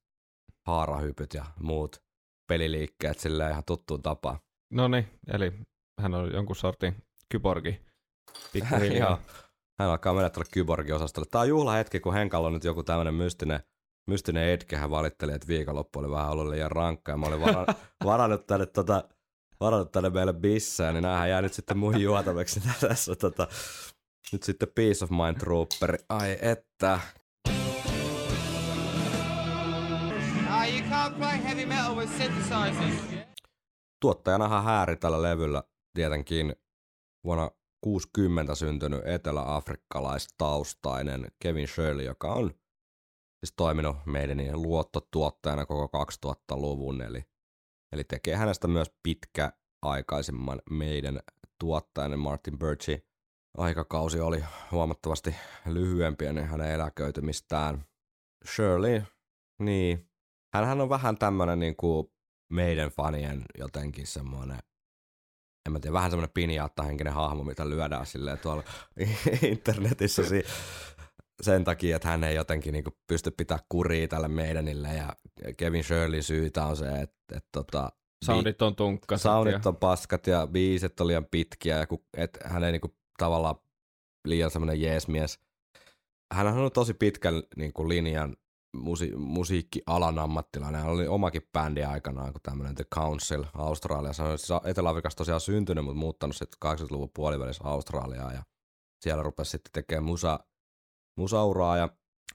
haarahypyt ja muut peliliikkeet silleen ihan tuttuun tapaan. no niin, eli hän on jonkun sortin kyborgi. Pikkuhiljaa. Hän alkaa mennä tuolle kyborgiosastolle. Tämä on juhlahetki, kun Henkalla on nyt joku tämmöinen mystinen, mystinen etke. Hän valitteli, että viikonloppu oli vähän ollut liian rankka. Ja mä olin vara, varannut tänne, tota, varannut tänne meille bissää, niin näähän jää nyt sitten muihin juotavaksi tässä. Tota, nyt sitten Peace of Mind Trooperi. Ai että. Ah. Tuottajanahan Hääri tällä levyllä tietenkin vuonna 60 syntynyt etelä-afrikkalaistaustainen Kevin Shirley, joka on siis toiminut meidän luottotuottajana koko 2000-luvun, eli, eli tekee hänestä myös pitkäaikaisimman meidän tuottajan Martin Birchi. Aikakausi oli huomattavasti lyhyempi ennen hänen eläköitymistään. Shirley, niin, hänhän on vähän tämmönen niin kuin meidän fanien jotenkin semmoinen, en mä tiedä, vähän semmoinen pinjaatta-henkinen hahmo, mitä lyödään silleen tuolla internetissä si- sen takia, että hän ei jotenkin niinku pysty pitää kuria tälle meidänille ja Kevin Shirley syytä on se, että, että tota, Soundit on tunkkaset. Soundit ja- on paskat ja biisit on liian pitkiä ja ku, et hän ei niinku tavallaan liian semmoinen jeesmies. Hän on tosi pitkän niinku linjan musi- musiikkialan ammattilainen. Hän oli omakin bändi aikanaan, kun tämmöinen The Council Australiassa. Hän on siis Etelä-Afrikassa tosiaan syntynyt, mutta muuttanut sitten 80-luvun puolivälissä Australiaan ja siellä rupesi sitten tekemään musa, musauraa ja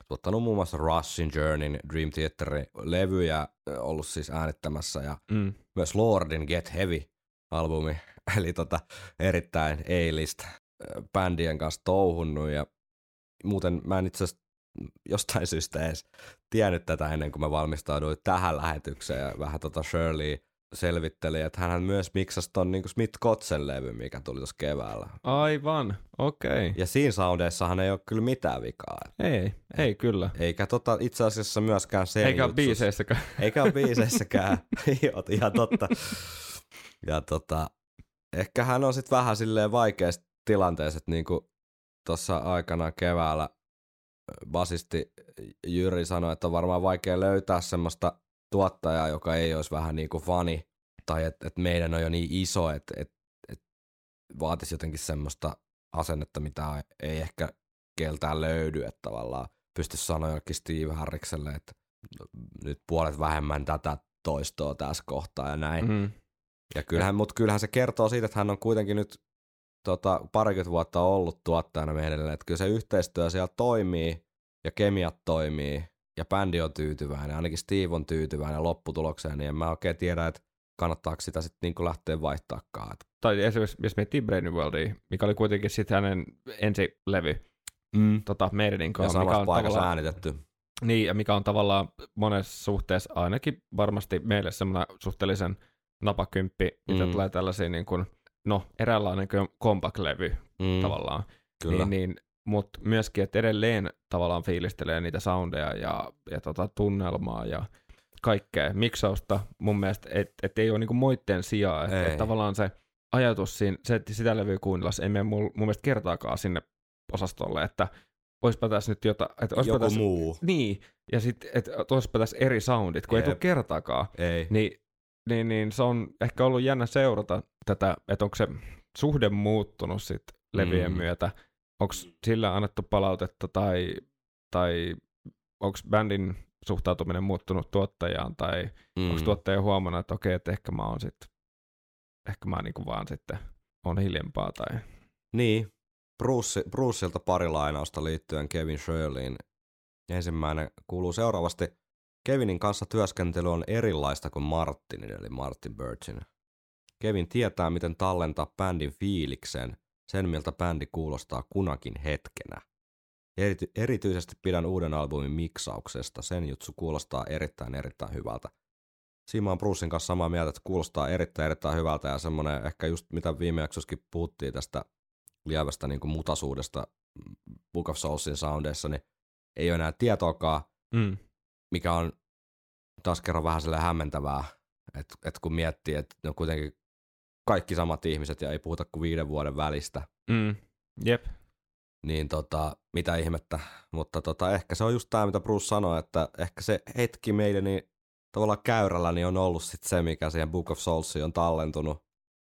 tuottanut muun muassa Rushin Journeyn, Dream Theaterin levyjä, ollut siis äänittämässä ja Mm. myös Lordin Get Heavy-albumi, eli tota, erittäin A-list bändien kanssa touhunnut ja muuten mä en itse asiassa jostain syystä edes tiennyt tätä ennen kuin mä valmistauduin tähän lähetykseen ja vähän tota Shirley selvitteli, että hän myös miksasi ton niin Smith Kotsen levy, mikä tuli tuossa keväällä. Aivan, okei. Okay. Ja siinä soundeissahan ei ole kyllä mitään vikaa. Ei, ei kyllä. Eikä tota, itse asiassa myöskään se Eikä ole biiseissäkään. eikä biiseissäkään. Joo, ihan totta. Ja tota, ehkä hän on sitten vähän silleen vaikeassa tilanteessa, että niinku tuossa aikana keväällä basisti Jyri sanoi, että on varmaan vaikea löytää semmoista tuottajaa, joka ei olisi vähän niinku fani, tai että et meidän on jo niin iso, että et, et vaatisi jotenkin semmoista asennetta, mitä ei ehkä keltään löydy, että tavallaan pystyisi sanoa jollekin Steve Harrikselle, että nyt puolet vähemmän tätä toistoa tässä kohtaa ja näin. Mm. Ja kyllähän, mutta kyllähän se kertoo siitä, että hän on kuitenkin nyt tota, parikymmentä vuotta ollut tuottajana meidän, että kyllä se yhteistyö siellä toimii ja kemiat toimii ja bändi on tyytyväinen, ainakin Steve on tyytyväinen lopputulokseen, niin en mä oikein tiedä, että kannattaako sitä sitten niinku lähteä vaihtaakaan. Tai esimerkiksi, jos miettii Brain Worldia, mikä oli kuitenkin sitten hänen ensilevy mm. tota, Maidenin Ja kanssa, mikä samassa on tavallaan, äänitetty. niin, ja mikä on tavallaan monessa suhteessa ainakin varmasti meille semmoinen suhteellisen napakymppi, mitä Mm. tulee tällaisiin niin kuin, no, eräänlainen compact-levy Mm. tavallaan. Kyllä. Niin, niin, mutta myöskin, että edelleen tavallaan fiilistelee niitä soundeja ja, ja tota tunnelmaa ja kaikkea miksausta mun mielestä, että et ei ole niinku moitteen sijaa. Että Ei. et tavallaan se ajatus siinä, se, että sitä levyä kuunnellessa ei mene mun, mun mielestä kertaakaan sinne osastolle, että oispa tässä nyt jotain, että Joku tässä, muu. niin, ja sitten, että oispa tässä eri soundit, kun ei Jep. tule kertaakaan, Ei. niin, niin, niin se on ehkä ollut jännä seurata tätä, että onko se suhde muuttunut sitten levyjen Mm. myötä, onko sillä annettu palautetta tai, tai onko bändin suhtautuminen muuttunut tuottajaan tai Mm. onko tuottaja huomannut, että okei, että ehkä mä oon sitten, ehkä mä niinku vaan sitten on hiljempaa tai... Niin, Bruce, Bruceilta pari lainausta liittyen Kevin Shirleyin. Ensimmäinen kuuluu seuraavasti. Kevinin kanssa työskentely on erilaista kuin Martinin, eli Martin Birchin. Kevin tietää, miten tallentaa bändin fiiliksen, sen miltä bändi kuulostaa kunakin hetkenä. Erity- erityisesti pidän uuden albumin miksauksesta, sen jutsu kuulostaa erittäin erittäin hyvältä. Siinä oon Brucein kanssa samaa mieltä, että kuulostaa erittäin erittäin hyvältä ja semmonen ehkä just mitä viime jaksossakin puhuttiin tästä lievästä niin kuin mutasuudesta Book of Soulsin soundeissa, niin ei ole enää tietoakaan, Mm. Mikä on taas kerran vähän sille hämmentävää, että et kun miettii, että ne on kuitenkin kaikki samat ihmiset ja ei puhuta kuin viiden vuoden välistä, Mm. Jep. niin tota, mitä ihmettä. Mutta tota, ehkä se on just tämä, mitä Bruce sanoi, että ehkä se hetki meidän niin tavallaan käyrällä niin on ollut sit se, mikä siihen Book of Soulsiin on tallentunut.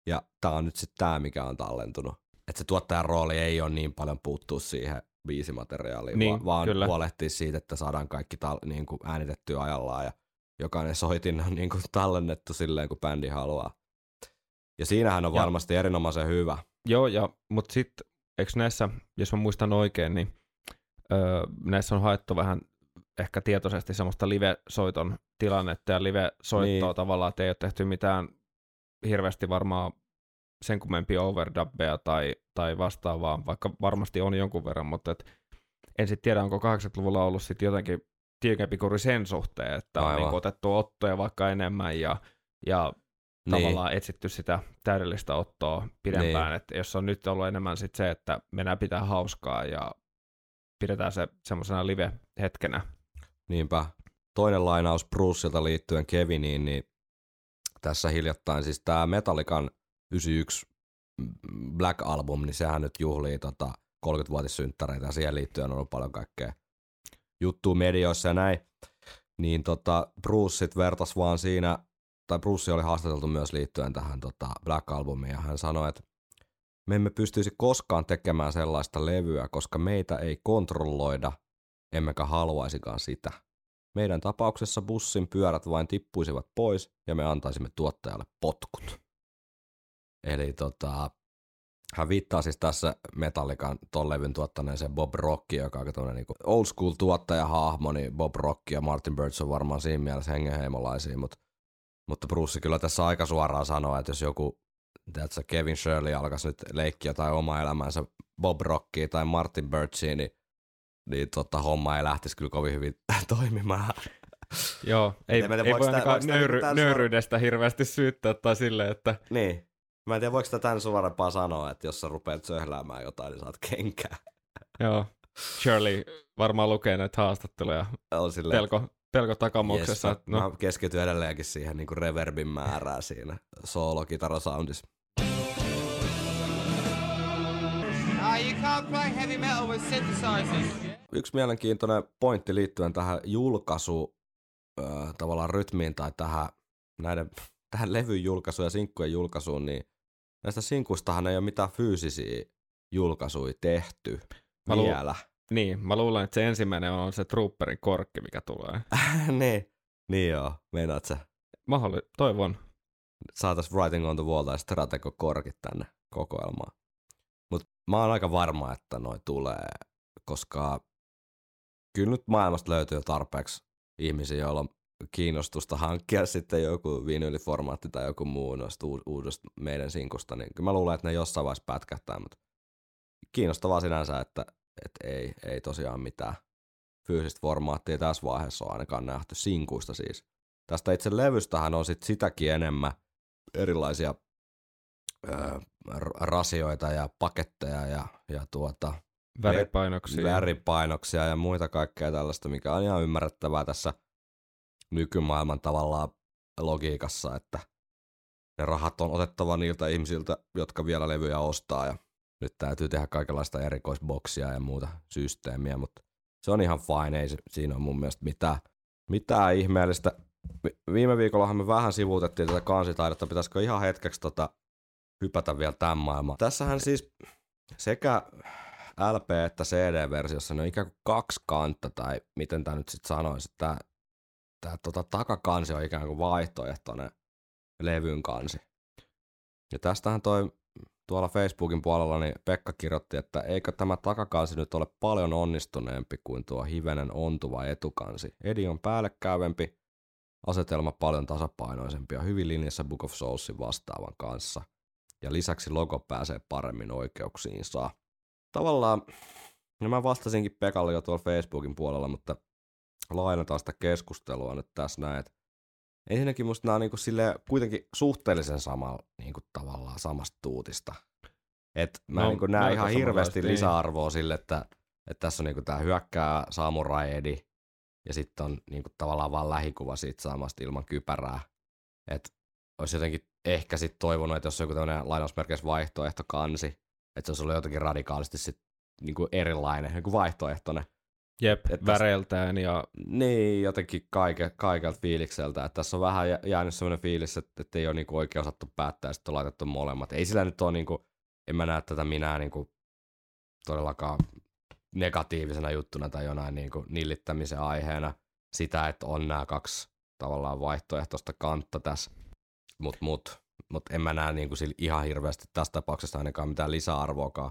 Ja tämä on nyt sitten tämä, mikä on tallentunut. Että se tuottajan rooli ei ole niin paljon puuttua siihen biisimateriaaliin, Niin, vaan, vaan kyllä. huolehtia siitä, että saadaan kaikki tal- niin kuin äänitettyä ajallaan ja jokainen soitin on niin kuin tallennettu silleen, kun bändi haluaa. Ja siinähän on Ja- varmasti erinomaisen hyvä. Joo, ja, mutta sitten, eikö näissä, jos mä muistan oikein, niin öö, näissä on haettu vähän ehkä tietoisesti semmoista live-soiton tilannetta ja live-soittoa niin. tavallaan, että ei ole tehty mitään hirveästi varmaan sen kummempia overdubbeja tai, tai vastaavaa, vaikka varmasti on jonkun verran, mutta et en sitten tiedä, onko 80-luvulla ollut sitten jotenkin tiukempi kuri sen suhteen, että on Aivan. niin otettu ottoja vaikka enemmän ja, ja Niin. tavallaan etsitty sitä täydellistä ottoa pidempään, Niin. että jos on nyt ollut enemmän sit se, että mennään pitää hauskaa ja pidetään se semmoisena live-hetkenä. Niinpä. Toinen lainaus Bruceilta liittyen Keviniin, niin tässä hiljattain siis tämä Metallican 91 Black Album, niin sehän nyt juhlii tota 30-vuotissynttäreitä ja siihen liittyen on ollut paljon kaikkea juttua medioissa ja näin. Niin tota, Bruce sit vertas vaan siinä, tai Bruce oli haastateltu myös liittyen tähän tota Black Albumiin ja hän sanoi, että me emme pystyisi koskaan tekemään sellaista levyä, koska meitä ei kontrolloida, emmekä haluaisikaan sitä. Meidän tapauksessa bussin pyörät vain tippuisivat pois ja me antaisimme tuottajalle potkut. Eli tota, hän viittaa siis tässä Metallican ton levyn tuottaneeseen Bob Rocki, joka on tämmöinen niin old school tuottajahahmo, niin Bob Rock ja Martin Birch on varmaan siinä mielessä hengenheimolaisia, mutta, mutta Bruce kyllä tässä aika suoraan sanoo, että jos joku tiedätkö, Kevin Shirley alkaisi nyt leikkiä tai oma elämänsä Bob Rockia tai Martin Birchia, niin, niin tota, homma ei lähtisi kyllä kovin hyvin toimimaan. Joo, ei, ei voiko voi sitä- ainakaan sitä nöyry, nöyryydestä hirveästi syyttää tai silleen, että Niin. Mä en tiedä, voiko sitä tämän suorempaa sanoa, että jos sä rupeat söhläämään jotain, niin saat kenkää. joo, Shirley varmaan lukee näitä haastatteluja On silleen, pelko, pelko takamuksessa. Yes, no, mä keskityn edelleenkin siihen niin reverbin määrää siinä soolokitarasoundissa. Ah, you can't play heavy metal with synthesizers. Yksi mielenkiintoinen pointti liittyen tähän julkaisu äh, tavallaan rytmiin tai tähän, näiden, tähän levyn julkaisuun ja sinkkujen julkaisuun, niin näistä sinkuistahan ei ole mitään fyysisiä julkaisuja tehty Mä luul- vielä. niin, mä luulen, että se ensimmäinen on se Trooperin korkki, mikä tulee. niin. niin joo, meinaat sä? Mahdolli, toivon. saatais Writing on the Wall tai Stratego korkit tänne kokoelmaan. Mutta mä oon aika varma, että noi tulee, koska kyllä nyt maailmasta löytyy tarpeeksi ihmisiä, joilla on kiinnostusta hankkia sitten joku vinyyliformaatti tai joku muu noista uu- uudesta meidän sinkusta, niin kyllä mä luulen, että ne jossain vaiheessa pätkähtää, mutta kiinnostavaa sinänsä, että, että ei, ei tosiaan mitään fyysistä formaattia tässä vaiheessa ole ainakaan nähty sinkuista siis. Tästä itse levystähän on sit sitäkin enemmän erilaisia ö, rasioita ja paketteja ja, ja tuota, Väripainoksia. väripainoksia ja muita kaikkea tällaista, mikä on ihan ymmärrettävää tässä nykymaailman tavallaan logiikassa, että ne rahat on otettava niiltä ihmisiltä, jotka vielä levyjä ostaa ja nyt täytyy tehdä kaikenlaista erikoisboksia ja muuta systeemiä, mutta se on ihan fine, ei siinä on mun mielestä mitään, mitään ihmeellistä. Vi- Viime viikollahan me vähän sivuutettiin tätä kansitaidetta, pitäisikö ihan hetkeksi tota hypätä vielä tämän maailmaan. Tässähän siis sekä LP- että CD-versiossa ne on ikään kuin kaksi kantta, tai miten tämä nyt sitten sanoisi, että tämä tota, takakansi on ikään kuin vaihtoehtoinen levyn kansi. Ja tästähän toi tuolla Facebookin puolella niin Pekka kirjoitti, että eikö tämä takakansi nyt ole paljon onnistuneempi kuin tuo hivenen ontuva etukansi. Edi on päällekkäyvempi, asetelma paljon tasapainoisempi ja hyvin linjassa Book of Soulsin vastaavan kanssa. Ja lisäksi logo pääsee paremmin oikeuksiinsa. Tavallaan, no mä vastasinkin Pekalle jo tuolla Facebookin puolella, mutta lainataan sitä keskustelua nyt tässä näin, että ensinnäkin musta nämä on niinku silleen kuitenkin suhteellisen samalla niinku tavallaan samasta tuutista. Et mä No, niinku näen ihan hirveästi niin. lisäarvoa sille, että, että tässä on niinku tää hyökkää samurai edi ja sitten on niinku tavallaan vaan lähikuva siitä samasta ilman kypärää. Et olisi jotenkin ehkä sitten toivonut, että jos on joku tämmöinen lainausmerkeissä vaihtoehto kansi, että se olisi ollut jotenkin radikaalisti sit niinku erilainen, joku vaihtoehtoinen. Jep, Et täs- väreiltään ja Niin, jotenkin kaike, kaikelta fiilikseltä. Että tässä on vähän jä- jäänyt sellainen fiilis, että, että ei ole niinku oikein osattu päättää ja sitten on laitettu molemmat. Ei sillä nyt ole, niinku, en mä näe tätä minä niinku, todellakaan negatiivisena juttuna tai jonain niinku, nillittämisen aiheena sitä, että on nämä kaksi tavallaan vaihtoehtoista kantta tässä. Mutta mut, mut en mä näe niinku, ihan hirveästi tässä tapauksessa ainakaan mitään lisäarvoakaan.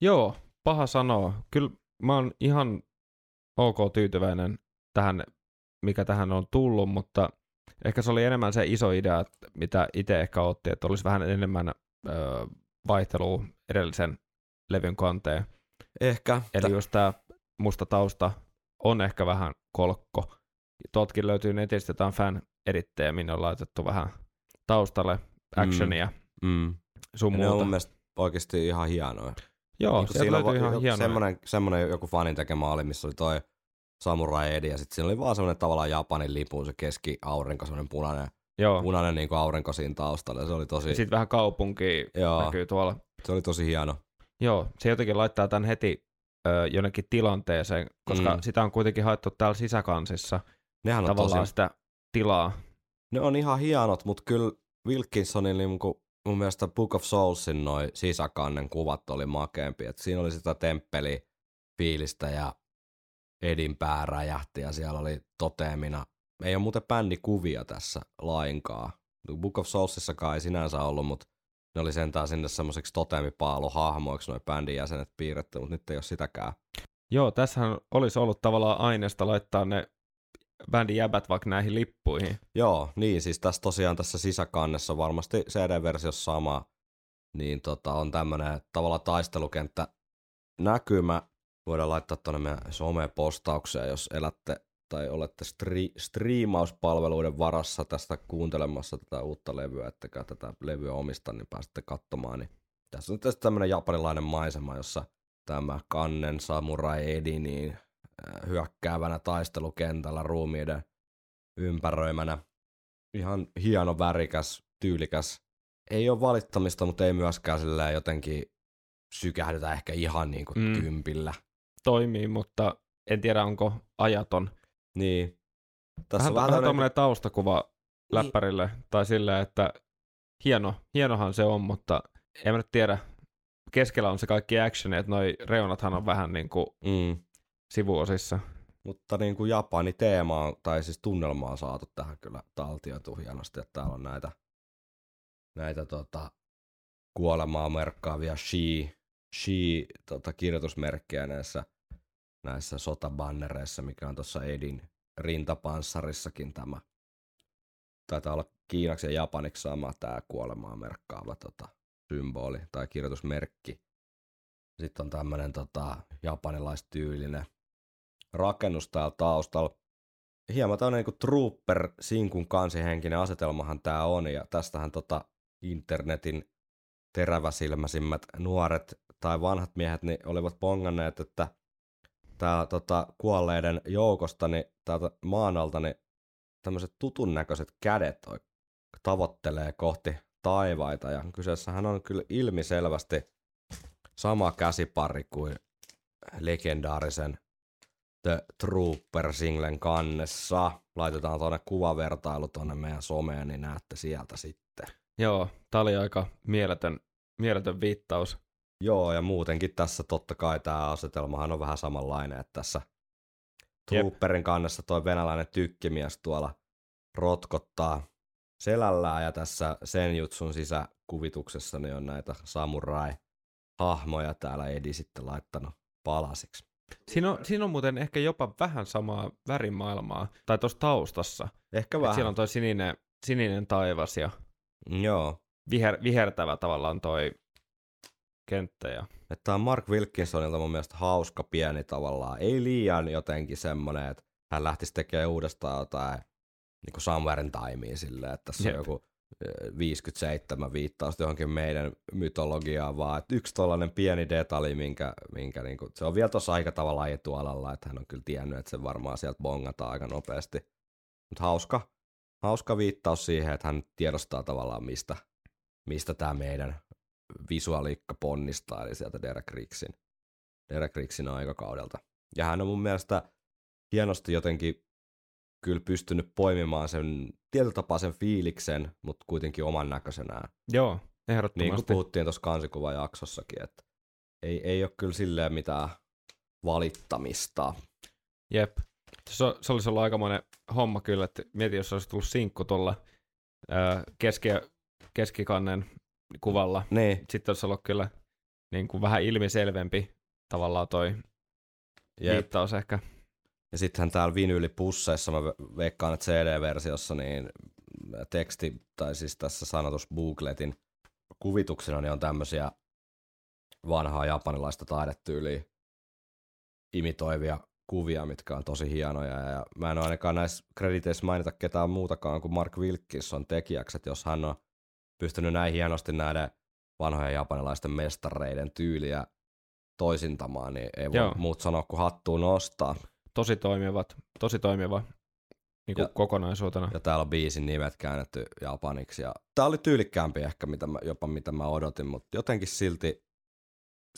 Joo, paha sanoa. Kyllä mä oon ihan ok tyytyväinen tähän, mikä tähän on tullut, mutta ehkä se oli enemmän se iso idea, että mitä itse ehkä otti, että olisi vähän enemmän ö, vaihtelua edellisen levyn kanteen. Ehkä. Eli just tämä musta tausta on ehkä vähän kolkko. Tuoltakin löytyy netistä jotain fan edittejä, minne on laitettu vähän taustalle actionia mm. sun Ja ne on muuta. mun mielestä oikeasti ihan hienoja. Joo, Niin sieltä löytyy ihan joku, hienoa. semmoinen, semmoinen joku fanin tekemä oli, missä oli toi Samurai Edi, ja sitten siinä oli vaan semmoinen tavallaan Japanin lipun, se keski-aurinko, semmoinen punainen, Joo. punainen niin kuin aurinko siinä taustalla, se oli tosi, sitten vähän kaupunki näkyy tuolla. se oli tosi hieno. Joo, se jotenkin laittaa tämän heti ö, jonnekin tilanteeseen, koska Mm. sitä on kuitenkin haettu täällä sisäkansissa Nehän on tavallaan tosi, sitä tilaa. ne on ihan hienot, mutta kyllä Wilkinsonin niin kuin, mun mielestä Book of Soulsin noi sisäkannen kuvat oli makeampi, että siinä oli sitä temppeli fiilistä ja Edin pää räjähti ja siellä oli toteemina. Ei ole muuten bändikuvia tässä lainkaan. Book of Soulsissakaan ei sinänsä ollut, mutta ne oli sentään sinne semmoiseksi toteemipaaluhahmoiksi noin bändin jäsenet piirretty, mutta nyt ei ole sitäkään. Joo, tässähän olisi ollut tavallaan aineesta laittaa ne bändin jäbät vaikka näihin lippuihin. Joo, niin siis tässä tosiaan tässä sisäkannessa varmasti CD-versiossa sama, niin tota, on tämmönen tavallaan taistelukenttä näkymä. Voidaan laittaa tuonne meidän somepostaukseen, jos elätte tai olette stri- striimauspalveluiden varassa tästä kuuntelemassa tätä uutta levyä, ettekä tätä levyä omista, niin pääsette katsomaan. Niin tässä on tässä tämmöinen japanilainen maisema, jossa tämä kannen samurai Edi niin hyökkäävänä taistelukentällä ruumiiden ympäröimänä. Ihan hieno, värikäs, tyylikäs. Ei ole valittamista, mutta ei myöskään silleen jotenkin sykähdytä ehkä ihan niin kuin Mm. kympillä. Toimii, mutta en tiedä onko ajaton. Niin. Tässä Vähän, on vähän, vähän tämmönen- tuommoinen taustakuva Niin. läppärille, tai silleen, että hieno, hienohan se on, mutta en mä nyt tiedä. Keskellä on se kaikki action, että noi reunathan on vähän niin kuin Mm. Sivuosissa. Mutta niin kuin Japani teema on, tai siis tunnelma on saatu tähän kyllä taltioitu hienosti, että täällä on näitä, näitä tota, kuolemaa merkkaavia shi, shi tota, kirjoitusmerkkejä näissä, näissä sotabannereissa, mikä on tuossa Edin rintapanssarissakin tämä. Taitaa olla kiinaksi ja japaniksi sama tämä kuolemaa merkkaava tota, symboli tai kirjoitusmerkki. Sitten on tämmöinen tota, japanilaistyylinen rakennus täällä taustalla. Hieman tämmöinen niin trooper sinkun kansihenkinen asetelmahan tää on, ja tästähän tota internetin teräväsilmäisimmät nuoret tai vanhat miehet niin olivat ponganneet, että tää tota, kuolleiden joukosta, niin täältä maan alta, niin tämmöiset tutun näköiset kädet oi- tavoittelee kohti taivaita, ja kyseessähän on kyllä ilmiselvästi sama käsipari kuin legendaarisen The Trooper-singlen kannessa. Laitetaan tuonne kuvavertailu tuonne meidän someen, niin näette sieltä sitten. Joo, tää oli aika mieletön, mieletön viittaus. Joo, ja muutenkin tässä totta kai tämä asetelmahan on vähän samanlainen, että tässä. Trooperin kannessa toi venäläinen tykkimies tuolla rotkottaa selällään, ja tässä Senjutsun sisäkuvituksessa niin on näitä samurai-hahmoja täällä Edi sitten laittanut palasiksi. Siinä on, siinä on muuten ehkä jopa vähän samaa värimaailmaa, tai tuossa taustassa. Ehkä Et vähän. Siellä on toi sininen, sininen taivas ja Joo. viher, vihertävä tavallaan toi kenttä. Ja... Että tää on Mark Wilkinsonilta mun mielestä hauska pieni tavallaan. Ei liian jotenkin semmonen, että hän lähtisi tekemään uudestaan jotain niin kuin Somewhere in Timea silleen, että tässä Jep. on joku 57 viittausta johonkin meidän mytologiaan, vaan että yksi tollainen pieni detalji, minkä, minkä niin kuin, se on vielä tuossa aika tavallaan etualalla, että hän on kyllä tiennyt, että se varmaan sieltä bongataan aika nopeasti. Mutta hauska, hauska viittaus siihen, että hän tiedostaa tavallaan mistä, mistä tämä meidän visuaaliikka ponnistaa, eli sieltä Derek Ricksin, Derek Ricksin aikakaudelta. Ja hän on mun mielestä hienosti jotenkin kyllä pystynyt poimimaan sen tietyllä tapaa sen fiiliksen, mutta kuitenkin oman näköisenään. Joo, Niin kuin ehdottomasti. puhuttiin tuossa kansikuvajaksossakin, että ei, ei ole kyllä silleen mitään valittamista. Jep. Se, se olisi ollut aikamoinen homma kyllä, että mieti, jos olisi tullut sinkku tuolla keski, keskikannen kuvalla. Niin, Sitten olisi ollut kyllä niin kuin vähän ilmiselvempi tavallaan toi jep. viittaus ehkä. Ja sittenhän täällä vinyylipusseissa, mä ve- veikkaan, että CD-versiossa, niin teksti, tai siis tässä sanotus bookletin kuvituksena, niin on tämmöisiä vanhaa japanilaista taidetyyliä imitoivia kuvia, mitkä on tosi hienoja. Ja mä en ole ainakaan näissä krediteissä mainita ketään muutakaan kuin Mark Wilkinson tekijäksi, että jos hän on pystynyt näin hienosti näiden vanhojen japanilaisten mestareiden tyyliä toisintamaan, niin ei voi Joo. muut sanoa kuin hattuun nostaa. Tosi toimivat, tosi toimiva niin kuin Ja- kokonaisuutena. Ja täällä on biisin nimet käännetty japaniksi. Ja tää oli tyylikkäämpi ehkä mitä mä, jopa mitä mä odotin, mutta jotenkin silti,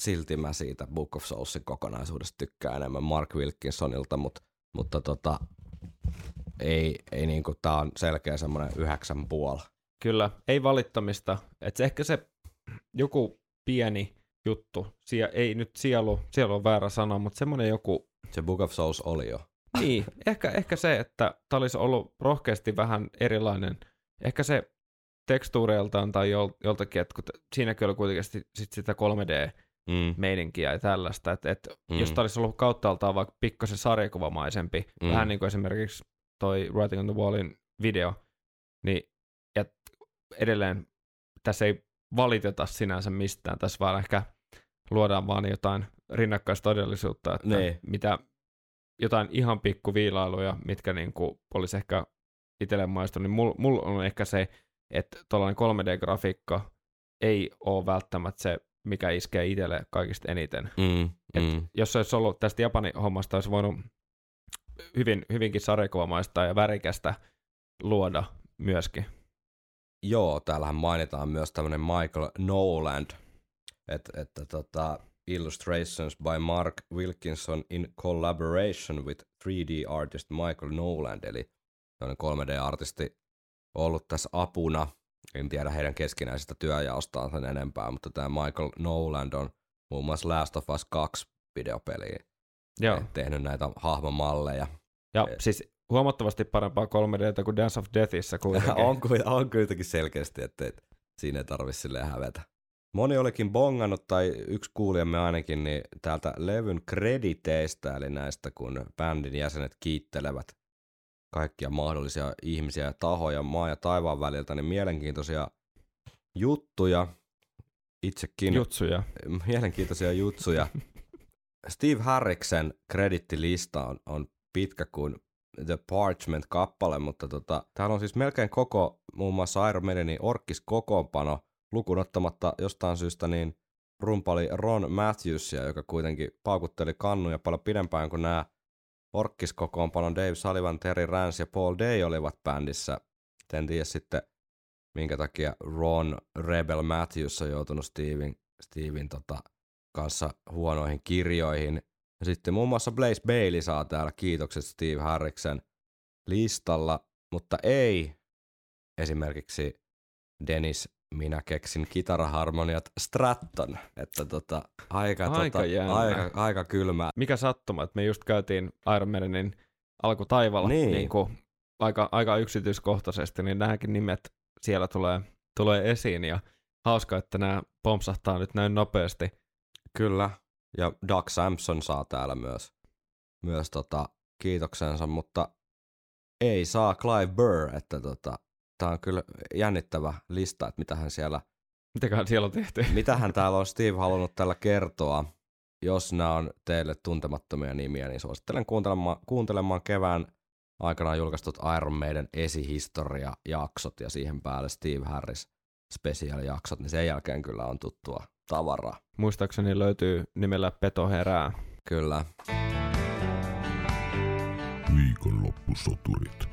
silti mä siitä Book of Soulsin kokonaisuudesta tykkään enemmän Mark Wilkinsonilta, mutta, mutta tota, ei, ei niinku, tää on selkeä semmoinen yhdeksän puoli. Kyllä, ei valittamista. Et se ehkä se joku pieni juttu, sie, ei nyt sielu, sielu on väärä sana, mutta semmoinen joku, Se Book of Souls oli jo. niin, ehkä, ehkä se, että tämä olisi ollut rohkeasti vähän erilainen. Ehkä se tekstuureiltaan tai jol, joltakin, että kun siinäkin oli kuitenkin sit, sit sitä 3D-meininkiä Mm. ja tällaista, että, että Mm. jos tämä olisi ollut kauttaaltaan vaikka pikkasen sarjakuvamaisempi, mm. vähän niin kuin esimerkiksi toi Writing on the Wallin video, niin ja edelleen tässä ei valiteta sinänsä mistään, tässä vaan ehkä luodaan vaan jotain rinnakkaistodellisuutta, että Niin. mitä jotain ihan pikku viilailuja, mitkä niinku olisi ehkä itselle maistunut, niin mulla mul on ehkä se, että tuollainen 3D-grafiikka ei ole välttämättä se, mikä iskee itselle kaikista eniten. Mm. Et Mm. Jos se olisi ollut tästä Japanin hommasta, olisi voinut hyvin, hyvinkin sarjakuvamaista ja värikästä luoda myöskin. Joo, täällähän mainitaan myös tämmönen Michael Noland, että, että tota, Illustrations by Mark Wilkinson in collaboration with 3D artist Michael Noland, eli tämmöinen 3D-artisti ollut tässä apuna. En tiedä heidän keskinäisestä työjaostaan sen enempää, mutta tämä Michael Noland on muun muassa Last of Us 2 videopeliä Joo. tehnyt näitä hahmomalleja. Ja Eh. siis huomattavasti parempaa 3Dtä kuin Dance of Deathissä kuitenkin. on, on kuitenkin selkeästi, että et, siinä ei tarvi silleen hävetä. Moni olikin bongannut, tai yksi kuulijamme ainakin, niin täältä levyn krediteistä, eli näistä, kun bändin jäsenet kiittelevät kaikkia mahdollisia ihmisiä ja tahoja maa ja taivaan väliltä, niin mielenkiintoisia juttuja. Itsekin Jutsuja. mielenkiintoisia jutsuja. Steve Harriksen kredittilista on, on pitkä kuin The Parchment-kappale, mutta tota, täällä on siis melkein koko muun muassa Iron Maidenin orkkis kokoonpano, lukuun ottamatta jostain syystä niin rumpali Ron Matthewsia, joka kuitenkin paukutteli kannuja paljon pidempään kuin nämä orkkiskokoonpanon Dave Sullivan, Terry Rance ja Paul Day olivat bändissä. En tiedä sitten, minkä takia Ron Rebel Matthews on joutunut Steven, Steven tota, kanssa huonoihin kirjoihin. Ja sitten muun muassa Blaze Bailey saa täällä kiitokset Steve Harriksen listalla, mutta ei esimerkiksi Dennis minä keksin kitaraharmoniat Stratton, että tota, aika, Aika tota, jännä. aika, aika kylmää. Mikä sattuma, että me just käytiin Iron Maidenin alkutaivalla Niin. niin. kuin aika, aika yksityiskohtaisesti, niin nämäkin nimet siellä tulee, tulee esiin ja hauska, että nämä pompsahtaa nyt näin nopeasti. Kyllä, ja Doug Sampson saa täällä myös, myös tota, kiitoksensa, mutta ei saa Clive Burr, että tota, tämä on kyllä jännittävä lista, että mitä hän siellä, Mitäköhän siellä on tehty? mitä hän täällä on Steve halunnut tällä kertoa. Jos nämä on teille tuntemattomia nimiä, niin suosittelen kuuntelemaan, kuuntelemaan kevään aikana julkaistut Iron Maiden esihistoria-jaksot ja siihen päälle Steve Harris special-jaksot, niin sen jälkeen kyllä on tuttua tavaraa. Muistaakseni löytyy nimellä Peto herää. Kyllä. Viikonloppusoturit.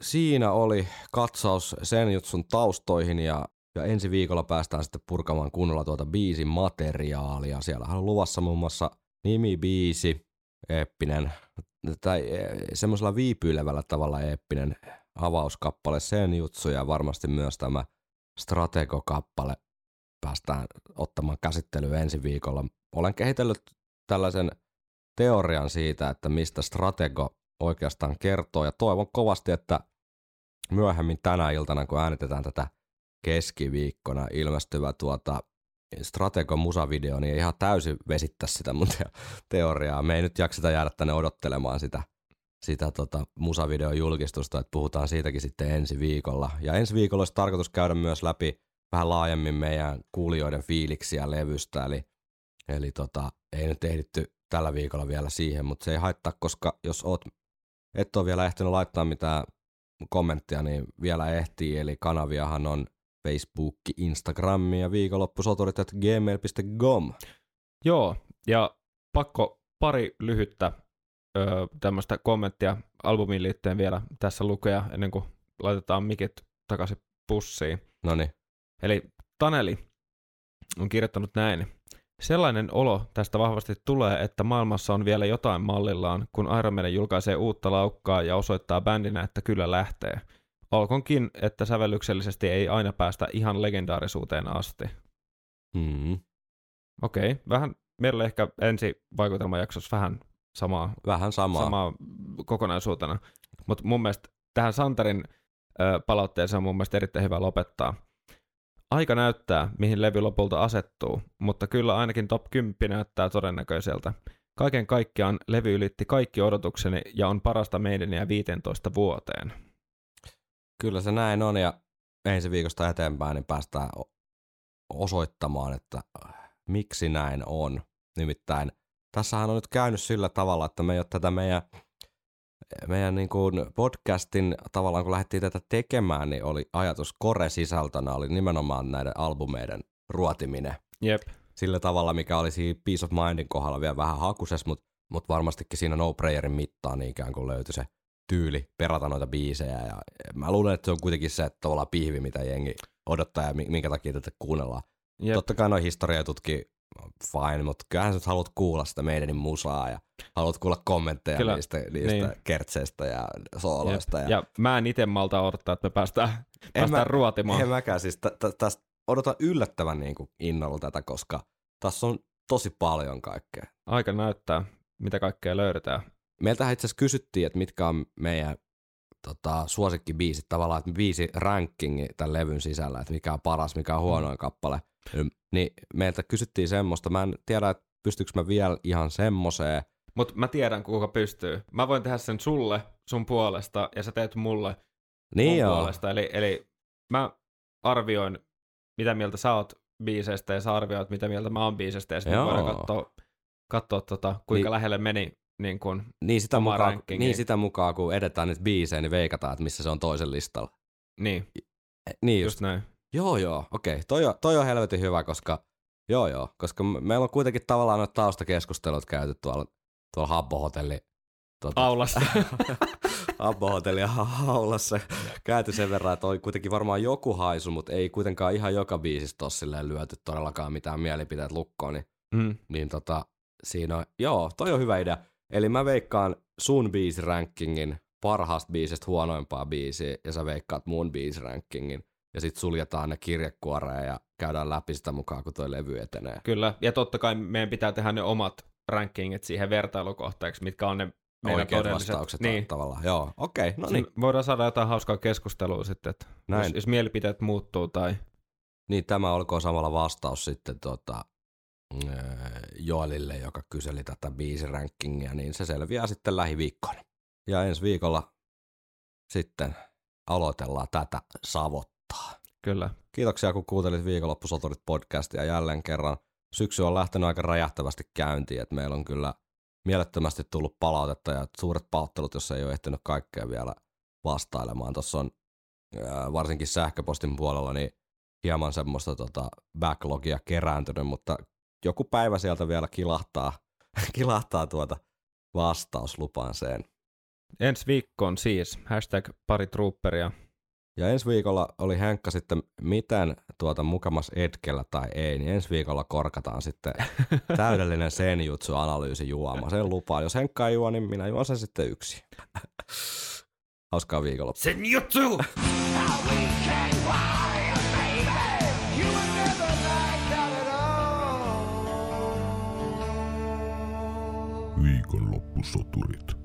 Siinä oli katsaus sen jutsun taustoihin ja, ja ensi viikolla päästään sitten purkamaan kunnolla tuota biisin materiaalia. Siellä on luvassa muun muassa nimibiisi, eeppinen, tai eh, semmoisella viipyilevällä tavalla eeppinen avauskappale sen jutsu ja varmasti myös tämä Stratego-kappale päästään ottamaan käsittelyyn ensi viikolla. Olen kehitellyt tällaisen teorian siitä, että mistä Stratego oikeastaan kertoo ja toivon kovasti, että myöhemmin tänä iltana, kun äänitetään tätä keskiviikkona ilmestyvä tuota Stratego musavideo, niin ei ihan täysin vesittää sitä mun te- teoriaa. Me ei nyt jakseta jäädä tänne odottelemaan sitä, sitä tota musavideon julkistusta, että puhutaan siitäkin sitten ensi viikolla. Ja ensi viikolla olisi tarkoitus käydä myös läpi vähän laajemmin meidän kuulijoiden fiiliksiä levystä, eli, eli tota, ei nyt ehditty tällä viikolla vielä siihen, mutta se ei haittaa, koska jos oot, et ole vielä ehtinyt laittaa mitään kommenttia, niin vielä ehtii, eli kanaviahan on Facebook, Instagram ja viikonloppusoturit at gmail.com. Joo, ja pakko pari lyhyttä öö, tämmöistä kommenttia albumiin liittyen vielä tässä lukea ennen kuin laitetaan mikit takaisin pussiin. No niin, Eli Taneli on kirjoittanut näin. Sellainen olo tästä vahvasti tulee, että maailmassa on vielä jotain mallillaan, kun Iron Maiden julkaisee uutta laukkaa ja osoittaa bändinä, että kyllä lähtee. Olkoonkin, että sävellyksellisesti ei aina päästä ihan legendaarisuuteen asti. hmm. Okei, vähän meillä ehkä ensi vaikutelmajaksossa vähän samaa, vähän samaa. samaa kokonaisuutena. Mutta mun mielestä tähän Santarin ö, palautteeseen on mun mielestä erittäin hyvä lopettaa. Aika näyttää, mihin levy lopulta asettuu, mutta kyllä ainakin top 10 näyttää todennäköiseltä. Kaiken kaikkiaan levy ylitti kaikki odotukseni ja on parasta meidäniä 15 vuoteen. Kyllä se näin on ja ensi viikosta eteenpäin niin päästään osoittamaan, että äh, miksi näin on. Nimittäin tässähän on nyt käynyt sillä tavalla, että me ei ole tätä meidän, meidän niin kuin podcastin tavallaan kun lähdettiin tätä tekemään, niin oli ajatus kore-sisältönä oli nimenomaan näiden albumeiden ruotiminen Jep, sillä tavalla, mikä oli siinä Peace of Mindin kohdalla vielä vähän hakuses, mutta mut varmastikin siinä No Prayerin mittaan niin ikään kuin löytyi se tyyli perata noita biisejä. Ja mä luulen, että se on kuitenkin se että tavallaan pihvi, mitä jengi odottaa ja mi- minkä takia tätä kuunnellaan. jep. Totta kai noin historiajututkin fine, mutta kyllähän sä nyt haluat kuulla sitä meidänin musaa ja haluat kuulla kommentteja Kyllä, niistä, niistä niin. kertseistä ja sooloista. Ja, Ja mä en itse malta odottaa, että me päästään, En päästään mä- ruotimaan. En mäkään siis tä- tä- tästä odotan yllättävän niin kuin innolla tätä, koska tässä on tosi paljon kaikkea. Aika näyttää, mitä kaikkea löydetään. Meiltähän itse asiassa kysyttiin, että mitkä on meidän tota, suosikkibiisit, tavallaan, että biisi rankingi tämän levyn sisällä, että mikä on paras, mikä on huonoin kappale. Niin meiltä kysyttiin semmoista, mä en tiedä, että pystyykö mä vielä ihan semmoseen. Mutta mä tiedän, kuka pystyy. Mä voin tehdä sen sulle, sun puolesta, ja sä teet mulle Niin mun joo, puolesta. Eli, eli mä arvioin, mitä mieltä sä oot biiseistä, ja sä arvioit, mitä mieltä mä oon biiseistä, ja sitten voidaan katsoa, katsoa tota, kuinka Niin- lähelle meni niin kun, niin sitä, mukaan, niin sitä mukaan, kun edetään nyt biisejä, niin veikataan, että missä se on toisen listalla. niin, Eh, Niin just. just näin. Joo, joo, okei. Toi, on, toi on helvetin hyvä, koska joo, joo, koska me- meillä on kuitenkin tavallaan noita taustakeskustelut käyty tuolla, tuolla Habbo-hotelli tota, Aulassa. Abbo Hotellia haulassa. Käyty sen verran, että oli kuitenkin varmaan joku haisu, mutta ei kuitenkaan ihan joka biisistä ole silleen lyöty todellakaan mitään mielipiteet lukkoon. Niin, Mm. niin tota, siinä on, joo, toi on hyvä idea. Eli mä veikkaan sun biisirankingin parhaasta biisistä huonoimpaa biisiä, ja sä veikkaat mun biisirankingin, ja sit suljetaan ne kirjekuoreen ja käydään läpi sitä mukaan, kun toi levy etenee. Kyllä, ja totta kai meidän pitää tehdä ne omat rankingit siihen vertailukohteeksi, mitkä on ne meidän Oikeat todelliset. vastaukset niin. tavallaan. Joo, okei, okay, no Niin. Voidaan saada jotain hauskaa keskustelua sitten, että Näin. jos, jos mielipiteet muuttuu tai... Niin tämä olkoon samalla vastaus sitten tota, äh, Joelille, joka kyseli tätä biisirankingia, niin se selviää sitten lähiviikkoina. Ja ensi viikolla sitten aloitellaan tätä savottaa. Kyllä. Kiitoksia, kun kuuntelit Viikonloppusoturit podcastia jälleen kerran. Syksy on lähtenyt aika räjähtävästi käyntiin, että meillä on kyllä mielettömästi tullut palautetta ja suuret pahoittelut, jos ei ole ehtinyt kaikkea vielä vastailemaan. Tuossa on varsinkin sähköpostin puolella niin hieman semmoista tota, backlogia kerääntynyt, mutta joku päivä sieltä vielä kilahtaa, kilahtaa tuota vastaus, lupaan sen. Ensi viikkoon siis, hashtag pari trooperia. Ja ensi viikolla oli Henkka sitten miten tuota mukamas etkellä tai ei, niin ensi viikolla korkataan sitten täydellinen senjutsu-analyysi juoma. Sen lupaan. Jos Henkka ei juo, niin minä juon sen sitten yksi. Hauskaa viikonloppua. Senjutsu! Viikonloppusoturit.